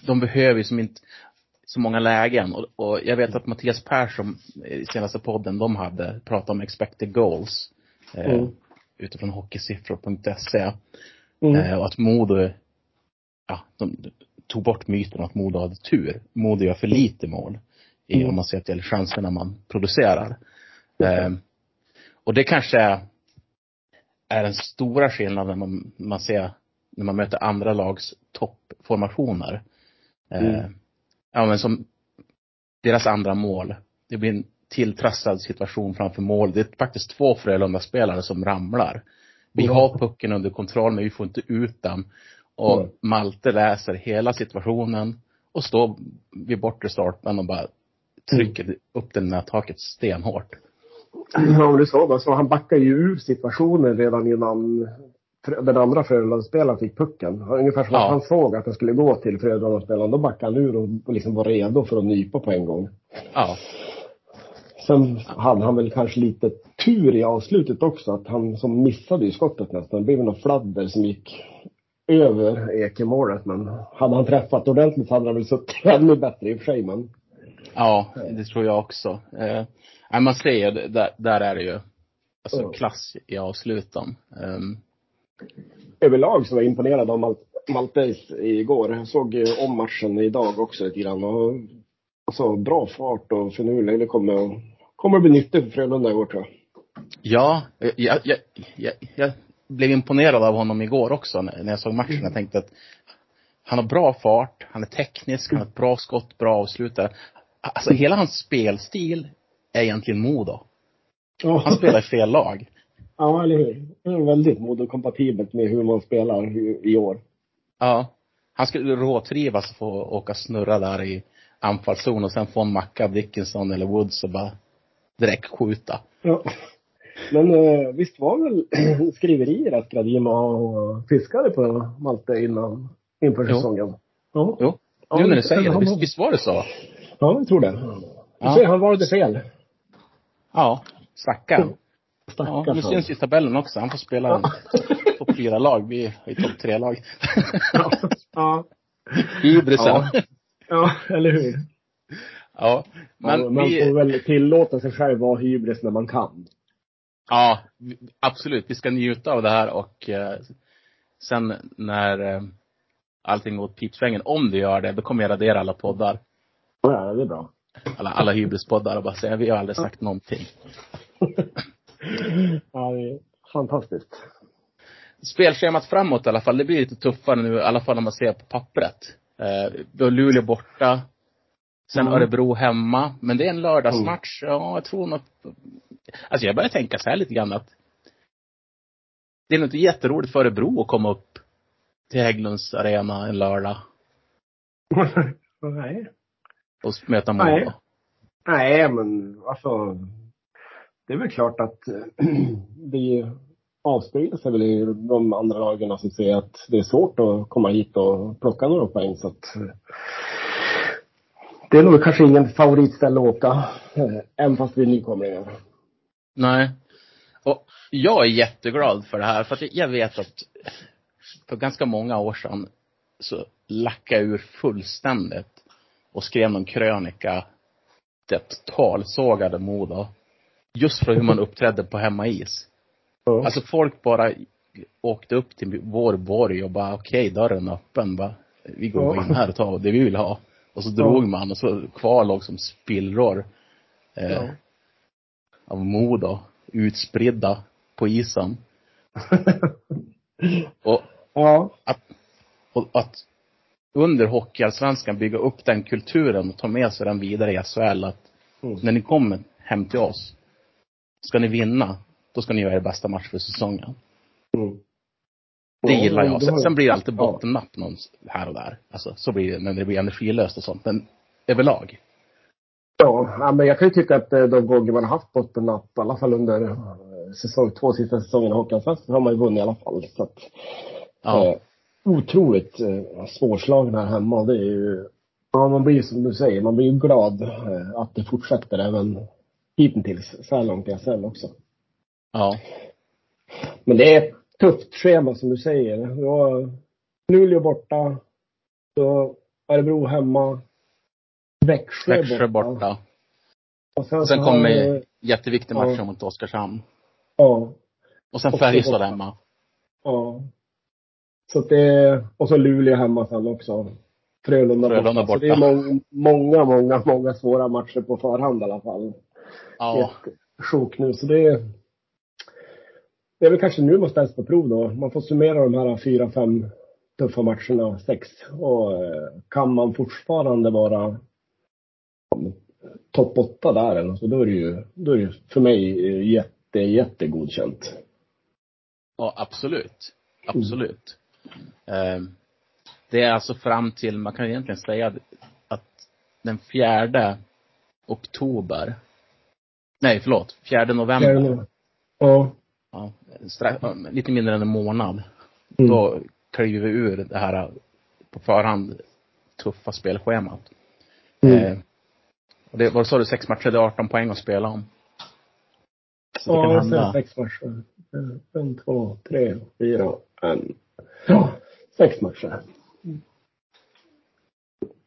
Speaker 2: de behöver ju som inte så många lägen. Och, och jag vet att Mattias Persson i senaste podden, de hade pratat om expected goals. Eh,
Speaker 3: Mm.
Speaker 2: Utifrån hockeysiffror.se.
Speaker 3: Mm.
Speaker 2: Eh, och att Modo, ja, de tog bort myten att Modo hade tur. Modo gör för lite mål. I,
Speaker 3: Mm.
Speaker 2: Om man ser till chanserna man producerar. Eh, och det kanske är, är den stora skillnaden man, man ser när man möter andra lags toppformationer. Eh,
Speaker 3: Mm.
Speaker 2: Ja men som deras andra mål. Det blir en tilltrassad situation framför mål. Det är faktiskt två Frölunda-spelare som ramlar. Vi
Speaker 3: Ja.
Speaker 2: har pucken under kontroll men vi får inte ut den. Och
Speaker 3: Mm.
Speaker 2: Malte läser hela situationen och står vid bortre stolpen och bara trycker upp den nättaket stenhårt.
Speaker 3: Ja, om du så då. Så han backar ju ur situationen redan innan den andra Frölunda-spelaren fick pucken. Ungefär som
Speaker 2: Ja.
Speaker 3: att han såg att den skulle gå till Frölunda-spelaren. Då backade han ur och liksom var redo för att nypa på en gång.
Speaker 2: Ja.
Speaker 3: Sen hade han väl kanske lite tur i avslutet också. Att han som missade ju skottet nästan. Det blev något fladder som gick över Ekemålet. Men hade han träffat ordentligt så hade han väl suttit ännu bättre i och för sig. Men
Speaker 2: Ja, det tror jag också. Eh, man ser ju, där, där är det ju alltså klass i avsluten. Um,
Speaker 3: överlag så var jag imponerad av Mal- Maltese igår. Jag såg om matchen idag också lite grann. Och, alltså, bra fart och finurlig. Det kommer, kommer att bli nyttigt för Frölunda i år tror jag.
Speaker 2: ja, jag, jag, jag, jag blev imponerad av honom igår också när när jag såg matchen. Jag tänkte att han har bra fart, han är teknisk, han har ett bra skott, bra avslutare. Alltså hela hans spelstil är egentligen Modo. Han spelar i fel lag.
Speaker 3: Ja, eller hur? Det är väldigt modokompatibelt med hur man spelar i, år.
Speaker 2: Ja. Han skulle råtrivas att få åka snurra där i anfallszon och sen få en macka av Dickinson eller Woods och bara direkt skjuta.
Speaker 3: Ja. Men eh, visst var väl skriverier att Gradima och fiskade på Malte innan, inför
Speaker 2: Jo.
Speaker 3: säsongen? Ja.
Speaker 2: Jo.
Speaker 3: Ja,
Speaker 2: nu när du säger det, visst, visst var det så?
Speaker 3: Ja, jag tror det.
Speaker 2: Ja.
Speaker 3: Han var det fel.
Speaker 2: Ja. Stackarn. Ja,
Speaker 3: Stackars
Speaker 2: nu
Speaker 3: han.
Speaker 2: syns i tabellen också. Han får spela
Speaker 3: Ja.
Speaker 2: topp fyra lag. Vi är i topp tre lag.
Speaker 3: Ja. ja.
Speaker 2: Hybrisen.
Speaker 3: Ja.
Speaker 2: Ja.
Speaker 3: Ja, eller hur?
Speaker 2: Men
Speaker 3: Men man
Speaker 2: vi,
Speaker 3: får väl tillåta sig själv vara hybris när man kan.
Speaker 2: ja, absolut. Vi ska njuta av det här och eh, sen när eh, allting går åt pipsvängen, om det gör det, då kommer jag radera alla poddar.
Speaker 3: Ja, det är bra.
Speaker 2: Alla, alla hybrispoddar och bara säga, vi har aldrig sagt någonting.
Speaker 3: Ja, det är fantastiskt.
Speaker 2: spelschemat framåt i alla fall, det blir lite tuffare nu, i alla fall om man ser på pappret. Eh, vi har Luleå borta. Sen
Speaker 3: Mm.
Speaker 2: Örebro hemma. Men det är en lördagsmatch. Ja, jag tror något. Alltså jag börjar tänka så här lite grann att det är nog inte jätteroligt för Örebro att komma upp till Hägglunds arena en lördag
Speaker 3: Nej.
Speaker 2: och möta
Speaker 3: Nej.
Speaker 2: Modo.
Speaker 3: Nej, men alltså. Det är väl klart att eh, det avspeglar sig väl i de andra lagen som säger att det är svårt att komma hit och plocka några poäng. Så att, eh, det är nog kanske ingen favoritställe att åka, eh, även fast vi är nykomlingar.
Speaker 2: Nej. Och jag är jätteglad för det här, för att jag vet att för ganska många år sedan så lackade jag ur fullständigt och skrev någon krönika där jag totalsågade Modo. Just för hur man uppträdde på hemmais.
Speaker 3: Ja.
Speaker 2: Alltså folk bara åkte upp till vår borg och bara okej, dörren är öppen. Bara, vi går
Speaker 3: Ja.
Speaker 2: in här och tar det vi vill ha. Och så drog man och så kvar låg som spillror. Eh,
Speaker 3: Ja.
Speaker 2: av Modo. Utspridda på isen. Och
Speaker 3: ja.
Speaker 2: och att under Hockeyallsvenskan bygga upp den kulturen och ta med sig den vidare i SHL. Att
Speaker 3: Mm.
Speaker 2: när ni kommer hem till oss, ska ni vinna, då ska ni göra er bästa match för säsongen.
Speaker 3: Mm.
Speaker 2: Det
Speaker 3: Ja,
Speaker 2: gillar jag. Sen, sen blir det alltid
Speaker 3: ja.
Speaker 2: bottennapp någon här och där. Alltså, så blir det när det blir energilöst och sånt. Men överlag.
Speaker 3: Ja, ja, men jag kan ju tycka att eh, de gånger man har haft bottennapp, i alla fall under eh, säsong, två sista säsongerna i så har man ju vunnit i alla fall. Så att,
Speaker 2: Ja.
Speaker 3: eh, otroligt eh, svårslagen här hemma. Det är ju, ja, man blir som du säger, man blir ju glad eh, att det fortsätter även hittills, så här långt i SHL också.
Speaker 2: ja.
Speaker 3: Men det är ett tufft schema som du säger. Du har Luleå borta, så Örebro hemma, Växjö,
Speaker 2: Växjö borta.
Speaker 3: Och sen,
Speaker 2: Och sen
Speaker 3: har vi-
Speaker 2: kommer jätteviktig match
Speaker 3: Ja.
Speaker 2: mot Oskarshamn.
Speaker 3: Ja,
Speaker 2: Och sen Färjestad
Speaker 3: borta.
Speaker 2: hemma.
Speaker 3: ja. Så att det, och så Luleå hemma sen också. Frölunda,
Speaker 2: Frölunda
Speaker 3: borta. Så det är
Speaker 2: borta.
Speaker 3: mång, många, många, många svåra matcher på förhand i alla fall.
Speaker 2: Ja.
Speaker 3: Ett sjok nu. Så det är, det är väl kanske nu man ställs på prov då. Man får summera de här fyra, fem tuffa matcherna, sex. Och eh, kan man fortfarande vara topp åtta där eller så, då är det ju, då är det för mig eh, jätte, jättegodkänt.
Speaker 2: Ja, absolut. Absolut. Eh, det är alltså fram till, man kan egentligen säga att den fjärde oktober, nej förlåt, fjärde november,
Speaker 3: Fjärde- Ja.
Speaker 2: ja, strax, lite mindre än en månad,
Speaker 3: Mm.
Speaker 2: då kliver vi ur det här på förhand tuffa spelschemat.
Speaker 3: Mm.
Speaker 2: Eh, och det, vad sa du, sex matcher, det är 18 poäng att spela om. Så det
Speaker 3: Ja,
Speaker 2: kan
Speaker 3: ser
Speaker 2: hända.
Speaker 3: sex matcher. En, två, tre, fyra, en. Ja, sex matcher.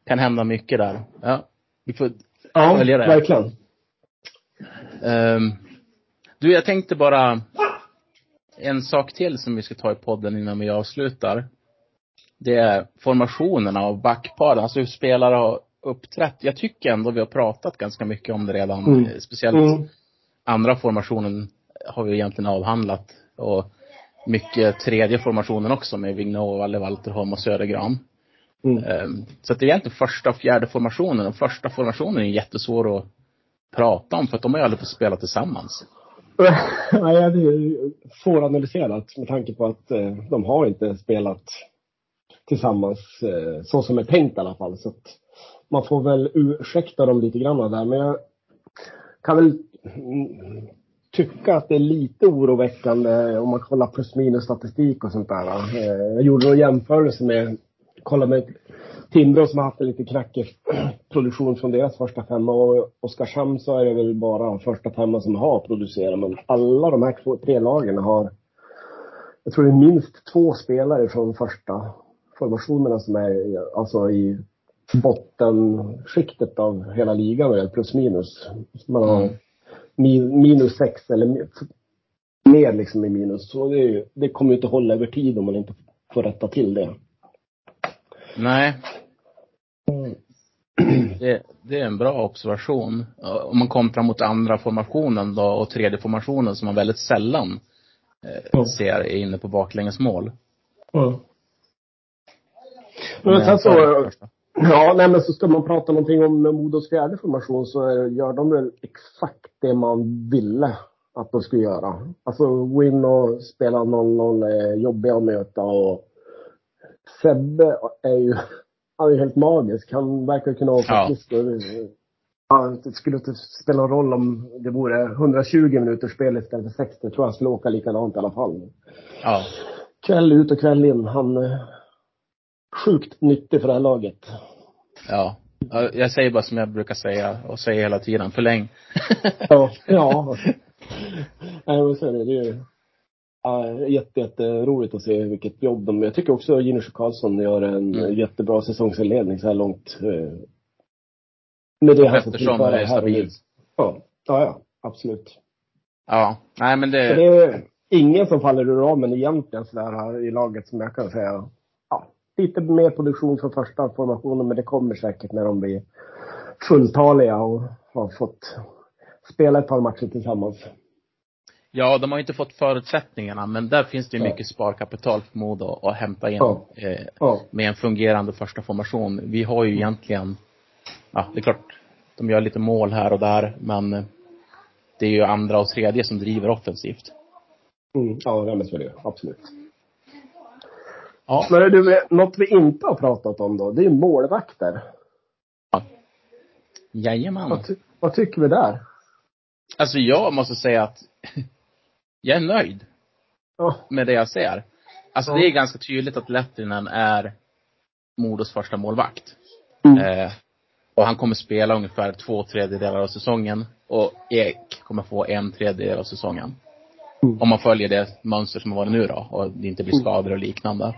Speaker 2: kan hända mycket där. Ja, vi får
Speaker 3: Ja,
Speaker 2: Följa det.
Speaker 3: verkligen.
Speaker 2: Ehm, du, jag tänkte bara en sak till som vi ska ta i podden innan vi avslutar. Det är formationerna av backparen, alltså hur spelare har uppträtt. Jag tycker ändå vi har pratat ganska mycket om det redan.
Speaker 3: Mm.
Speaker 2: Eh, Speciellt
Speaker 3: Mm.
Speaker 2: andra formationen har vi egentligen avhandlat. Och mycket tredje formationen också med Vigneault, Valle Walterholm och Södergran.
Speaker 3: Mm.
Speaker 2: Ehm, Så att det är egentligen första och fjärde formationen. Och första formationen är jättesvår att prata om för att de har ju aldrig fått spela tillsammans.
Speaker 3: Nej, det är svåranalyserat med tanke på att eh, de har inte spelat tillsammans eh, så som är tänkt i alla fall. Så att man får väl ursäkta dem lite grann där. Men jag kan väl mm, tycka att det är lite oroväckande om man kollar plus minus statistik och sånt där. Eh, Jag gjorde en jämförelse med, kolla med Timrå som har haft en lite knackig produktion från deras första femma och Oskarshamn så är det väl bara första femma som har producerat. Men alla de här två, tre lagen har, jag tror det är minst två spelare från första formationerna som är alltså i bottenskiktet av hela ligan plus minus. Man har
Speaker 2: Mm.
Speaker 3: mi- minus sex eller mer liksom i minus. Så det, är ju- det kommer ju inte hålla över tid om man inte får rätta till det.
Speaker 2: Nej. Det, det är en bra observation. Om man kontrar mot andra formationen då och tredje formationen som man väldigt sällan eh, ser är inne på baklängesmål. Om
Speaker 3: Men
Speaker 2: jag
Speaker 3: sen så. Ja, nej men så ska man prata någonting om Modos fjärde formation så gör de väl exakt det man ville att de skulle göra. Alltså gå in och spela 0-0 är jobbiga att möta och Sebbe är ju, han är ju helt magisk. Han verkar kunna åka
Speaker 2: Ja.
Speaker 3: skridskor. Ja, det skulle inte spela någon roll om det vore 120 minuters spel istället för 60. Jag tror han skulle åka likadant i alla fall.
Speaker 2: Ja.
Speaker 3: Kväll ut och kväll in. Han är sjukt nyttig för det här laget.
Speaker 2: Ja. Ja, Jag säger bara som jag brukar säga och säger hela tiden, förläng.
Speaker 3: Ja. ja. Nej, men så är det. Det är ju ja, jätte, jätteroligt att se vilket jobb de Jag tycker också att Jinners Karlsson gör en
Speaker 2: Mm.
Speaker 3: jättebra säsongsinledning så här långt. eh, Med det han får
Speaker 2: Pettersson
Speaker 3: tillföra
Speaker 2: är
Speaker 3: här och nu. Ja. ja. Absolut.
Speaker 2: Ja. Nej men
Speaker 3: Så
Speaker 2: det,
Speaker 3: det är ingen som faller ur ramen egentligen sådär här i laget som jag kan säga. Ja, lite mer produktion för första formationen men det kommer säkert när de blir fulltaliga och har fått spela ett par matcher tillsammans.
Speaker 2: Ja de har inte fått förutsättningarna men där finns det ju
Speaker 3: Ja.
Speaker 2: mycket sparkapital för Modo att hämta in.
Speaker 3: Ja.
Speaker 2: Eh,
Speaker 3: Ja.
Speaker 2: med en fungerande första formation. Vi har ju egentligen, ja det är klart, de gör lite mål här och där men det är ju andra och tredje som driver offensivt.
Speaker 3: Mm, ja, men så är det. Absolut.
Speaker 2: Ja.
Speaker 3: Men du, något vi inte har pratat om då, det är målvakter.
Speaker 2: Jajamän.
Speaker 3: Vad, ty- vad tycker vi där?
Speaker 2: Alltså jag måste säga att jag är nöjd
Speaker 3: Ja.
Speaker 2: med det jag ser. Alltså
Speaker 3: Ja.
Speaker 2: det är ganska tydligt att Lettinen är Modos första målvakt.
Speaker 3: Mm.
Speaker 2: Eh, och han kommer spela ungefär två tredjedelar av säsongen. Och Ek kommer få en tredjedel av säsongen.
Speaker 3: Mm.
Speaker 2: Om man följer det mönster som har varit nu då. Och det inte blir
Speaker 3: Mm.
Speaker 2: skador och liknande.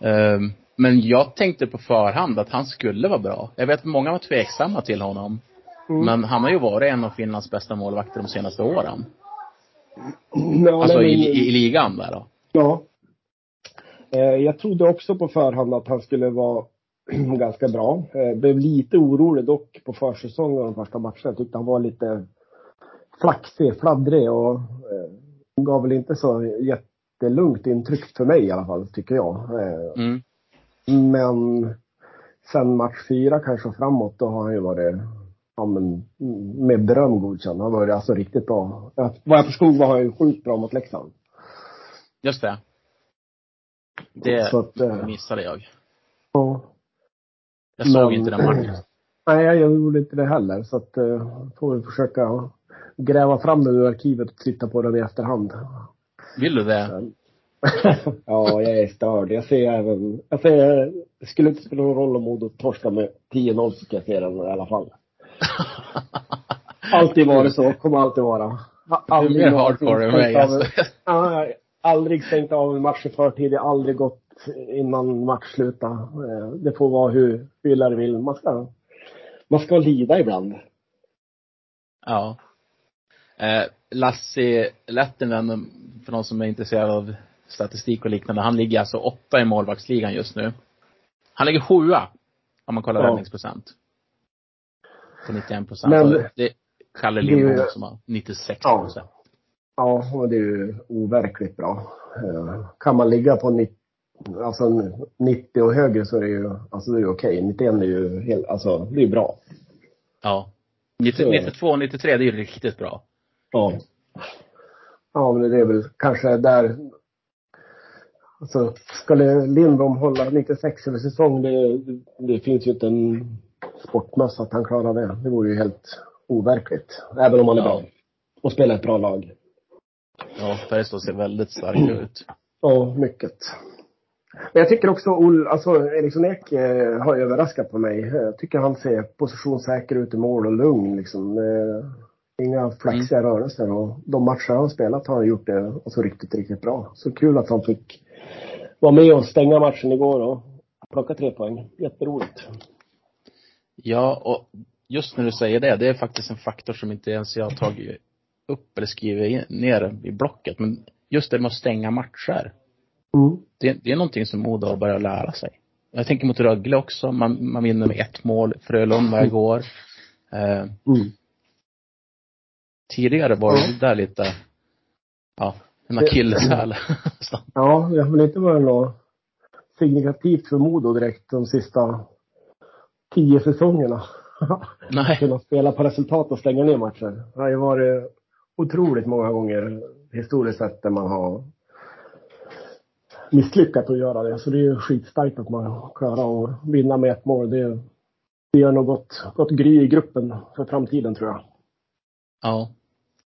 Speaker 2: Ehm, men jag tänkte på förhand att han skulle vara bra. Jag vet att många var tveksamma till honom.
Speaker 3: Mm.
Speaker 2: Men han har ju varit en av Finlands bästa målvakter de senaste åren.
Speaker 3: Ja,
Speaker 2: Alltså
Speaker 3: nej,
Speaker 2: i, i, i ligan där då.
Speaker 3: Ja. Eh, Jag trodde också på förhand att han skulle vara ganska bra. Eh, Blev lite orolig dock på försäsongen de första matcherna. Jag tyckte han var lite flaxig, fladdrig och eh, gav väl inte så jättelugnt intryck för mig i alla fall, tycker jag.
Speaker 2: Mm.
Speaker 3: Men sen match fyra kanske och framåt, då har han ju varit ja, men, med beröm godkänd. Han varit alltså riktigt bra. Vad jag förstod var han ju sjukt bra mot Leksand.
Speaker 2: Just det. Det
Speaker 3: Så att, eh,
Speaker 2: missade jag.
Speaker 3: ja.
Speaker 2: Jag såg
Speaker 3: Men-
Speaker 2: inte den matchen.
Speaker 3: Nej, jag gjorde inte det heller. Så att, uh, får vi försöka gräva fram den ur arkivet och titta på den i efterhand.
Speaker 2: Vill du det?
Speaker 3: ja, jag är störd. Jag ser även, jag ser, det skulle inte spela någon roll om Modo torskar med 10-0 så ska jag se den i alla fall. Alltid varit så, kommer alltid vara. Ha-
Speaker 2: Du är mer hardcore än mig
Speaker 3: av-
Speaker 2: alltså.
Speaker 3: Aldrig stängt av en match i förtid. Jag har aldrig gått innan match slutar. Eh, Det får vara hur hur illa det vill. Man ska, man ska lida ibland.
Speaker 2: Ja. Eh, Lassi Lettinen, för någon som är intresserad av statistik och liknande, han ligger alltså åtta i målvaktsligan just nu. Han ligger sjua, om man kollar
Speaker 3: Ja.
Speaker 2: räddningsprocent. På 91 procent.
Speaker 3: Men-
Speaker 2: Det är Kalle
Speaker 3: Det är ju-
Speaker 2: Lindholm som har 96
Speaker 3: Ja.
Speaker 2: procent.
Speaker 3: Ja, och det är ju overkligt bra. Eh, Kan man ligga på 90, alltså 90 och högre så är det ju, alltså det är okej. 91 är ju helt, alltså det är ju bra.
Speaker 2: Ja. 90,
Speaker 3: Så är det.
Speaker 2: 92 och 93, det är ju riktigt bra.
Speaker 3: Ja. Ja, men det är väl kanske där, alltså skulle Lindblom hålla 96 över säsong, det, det finns ju inte en sportmössa att han klarar det. Det vore ju helt overkligt. Även om han är
Speaker 2: Ja.
Speaker 3: bra. Och spelar ett bra lag.
Speaker 2: Ja, Färjestad ser väldigt starka ut.
Speaker 3: Ja, mycket. Men jag tycker också Ol, alltså Eriksson Ek eh, har överraskat på mig. Jag tycker han ser positionssäker ut i mål och lugn liksom. Eh, inga flaxiga rörelser och de matcher han har spelat har han gjort det alltså, riktigt, riktigt bra. Så kul att han fick vara med och stänga matchen igår och plocka tre poäng. Jätteroligt.
Speaker 2: Ja, och just när du säger det, det är faktiskt en faktor som inte ens jag har tagit upp eller skrivit ner i blocket. Men just det med att stänga matcher.
Speaker 3: Mm.
Speaker 2: Det, det är någonting som Modo har börjat lära sig. Jag tänker mot Rögle också. Man, man vinner med ett mål. Frölunda igår. Eh,
Speaker 3: Mm.
Speaker 2: tidigare var det där lite, ja, en akilleshäl.
Speaker 3: Ja, det har väl inte varit något signifikativt för Modo direkt de sista tio säsongerna.
Speaker 2: Nej.
Speaker 3: Kunna spela på resultat och stänga ner matcher. Det har ju varit otroligt många gånger historiskt sett där man har misslyckats att göra det. Så det är ju skitstarkt att man klarar att vinna med ett mål. Det, det gör nog gott, gott gry i gruppen för framtiden tror jag.
Speaker 2: Ja.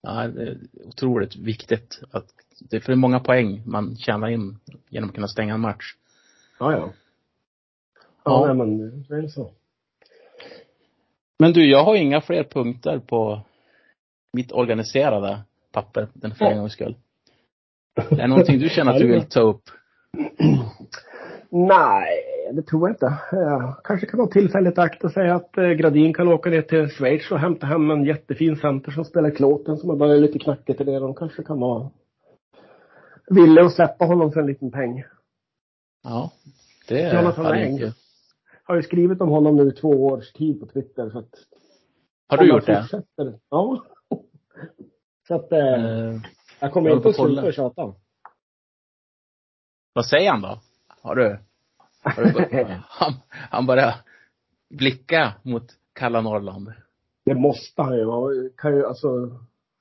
Speaker 2: ja det är otroligt viktigt att det är för många poäng man tjänar in genom att kunna stänga en match.
Speaker 3: Ja, ja. Ja,
Speaker 2: Ja.
Speaker 3: Nej, men det är så.
Speaker 2: Men du, jag har inga fler punkter på mitt organiserade papper den för en gångs skull. Är det någonting du känner att du vill ta upp?
Speaker 3: Nej, det tror jag inte. Jag kanske kan ha tillfälligt akt och säga att eh, Gradin kan åka ner till Schweiz och hämta hem en jättefin center som spelar klåten som har börjat lite knackigt i det. De kanske kan vara villiga att släppa honom för en liten peng.
Speaker 2: Ja. Det
Speaker 3: Jonathan
Speaker 2: hade
Speaker 3: Eng.
Speaker 2: inte-
Speaker 3: Har ju skrivit om honom nu i två års tid på Twitter så att
Speaker 2: Har du
Speaker 3: han
Speaker 2: gjort det?
Speaker 3: fortsätter- Ja. Så att eh,
Speaker 2: Eh,
Speaker 3: jag kommer
Speaker 2: jag
Speaker 3: inte att sluta tjata.
Speaker 2: vad säger han då? Har du? Har du han, han börjar blicka mot kalla Norrland.
Speaker 3: Det måste han ju vara. Kan ju, alltså,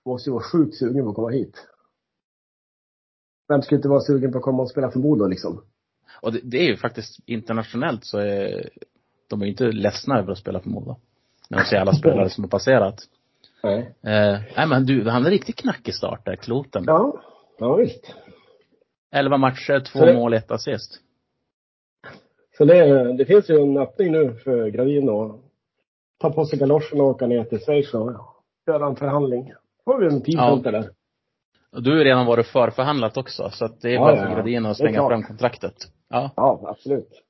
Speaker 3: måste ju vara sjukt sugen på att komma hit. Vem skulle inte vara sugen på att komma och spela för Modo liksom?
Speaker 2: Och det, det är ju faktiskt internationellt så är de är ju inte ledsna över att spela för Modo. När de ser alla spelare som har passerat.
Speaker 3: Nej.
Speaker 2: Eh, nej men du, han är riktigt knackig start där, Kloten.
Speaker 3: Ja, ja visst.
Speaker 2: 11 matcher, två
Speaker 3: det-
Speaker 2: mål, ett assist.
Speaker 3: Så det, det finns ju en öppning nu för Gradin att ta på sig galoscherna och åka ner till Schweiz och göra en förhandling. Får vi en teamcenter där.
Speaker 2: Och du har redan varit förförhandlat också, så att det är
Speaker 3: Ja,
Speaker 2: bara
Speaker 3: ja,
Speaker 2: för
Speaker 3: ja.
Speaker 2: Gradin att slänga fram kontraktet. Ja.
Speaker 3: Ja, absolut.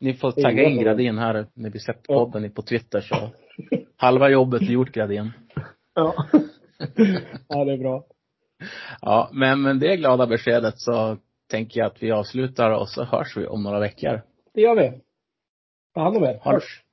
Speaker 2: Ni får tagga in. Gradin här när vi släppt
Speaker 3: Ja.
Speaker 2: podden på Twitter så halva jobbet är gjort Gradin.
Speaker 3: Ja. ja, det är bra.
Speaker 2: Ja, men med det glada beskedet så tänker jag att vi avslutar och så hörs vi om några veckor.
Speaker 3: Det gör vi. Ta hand om er. Hörs.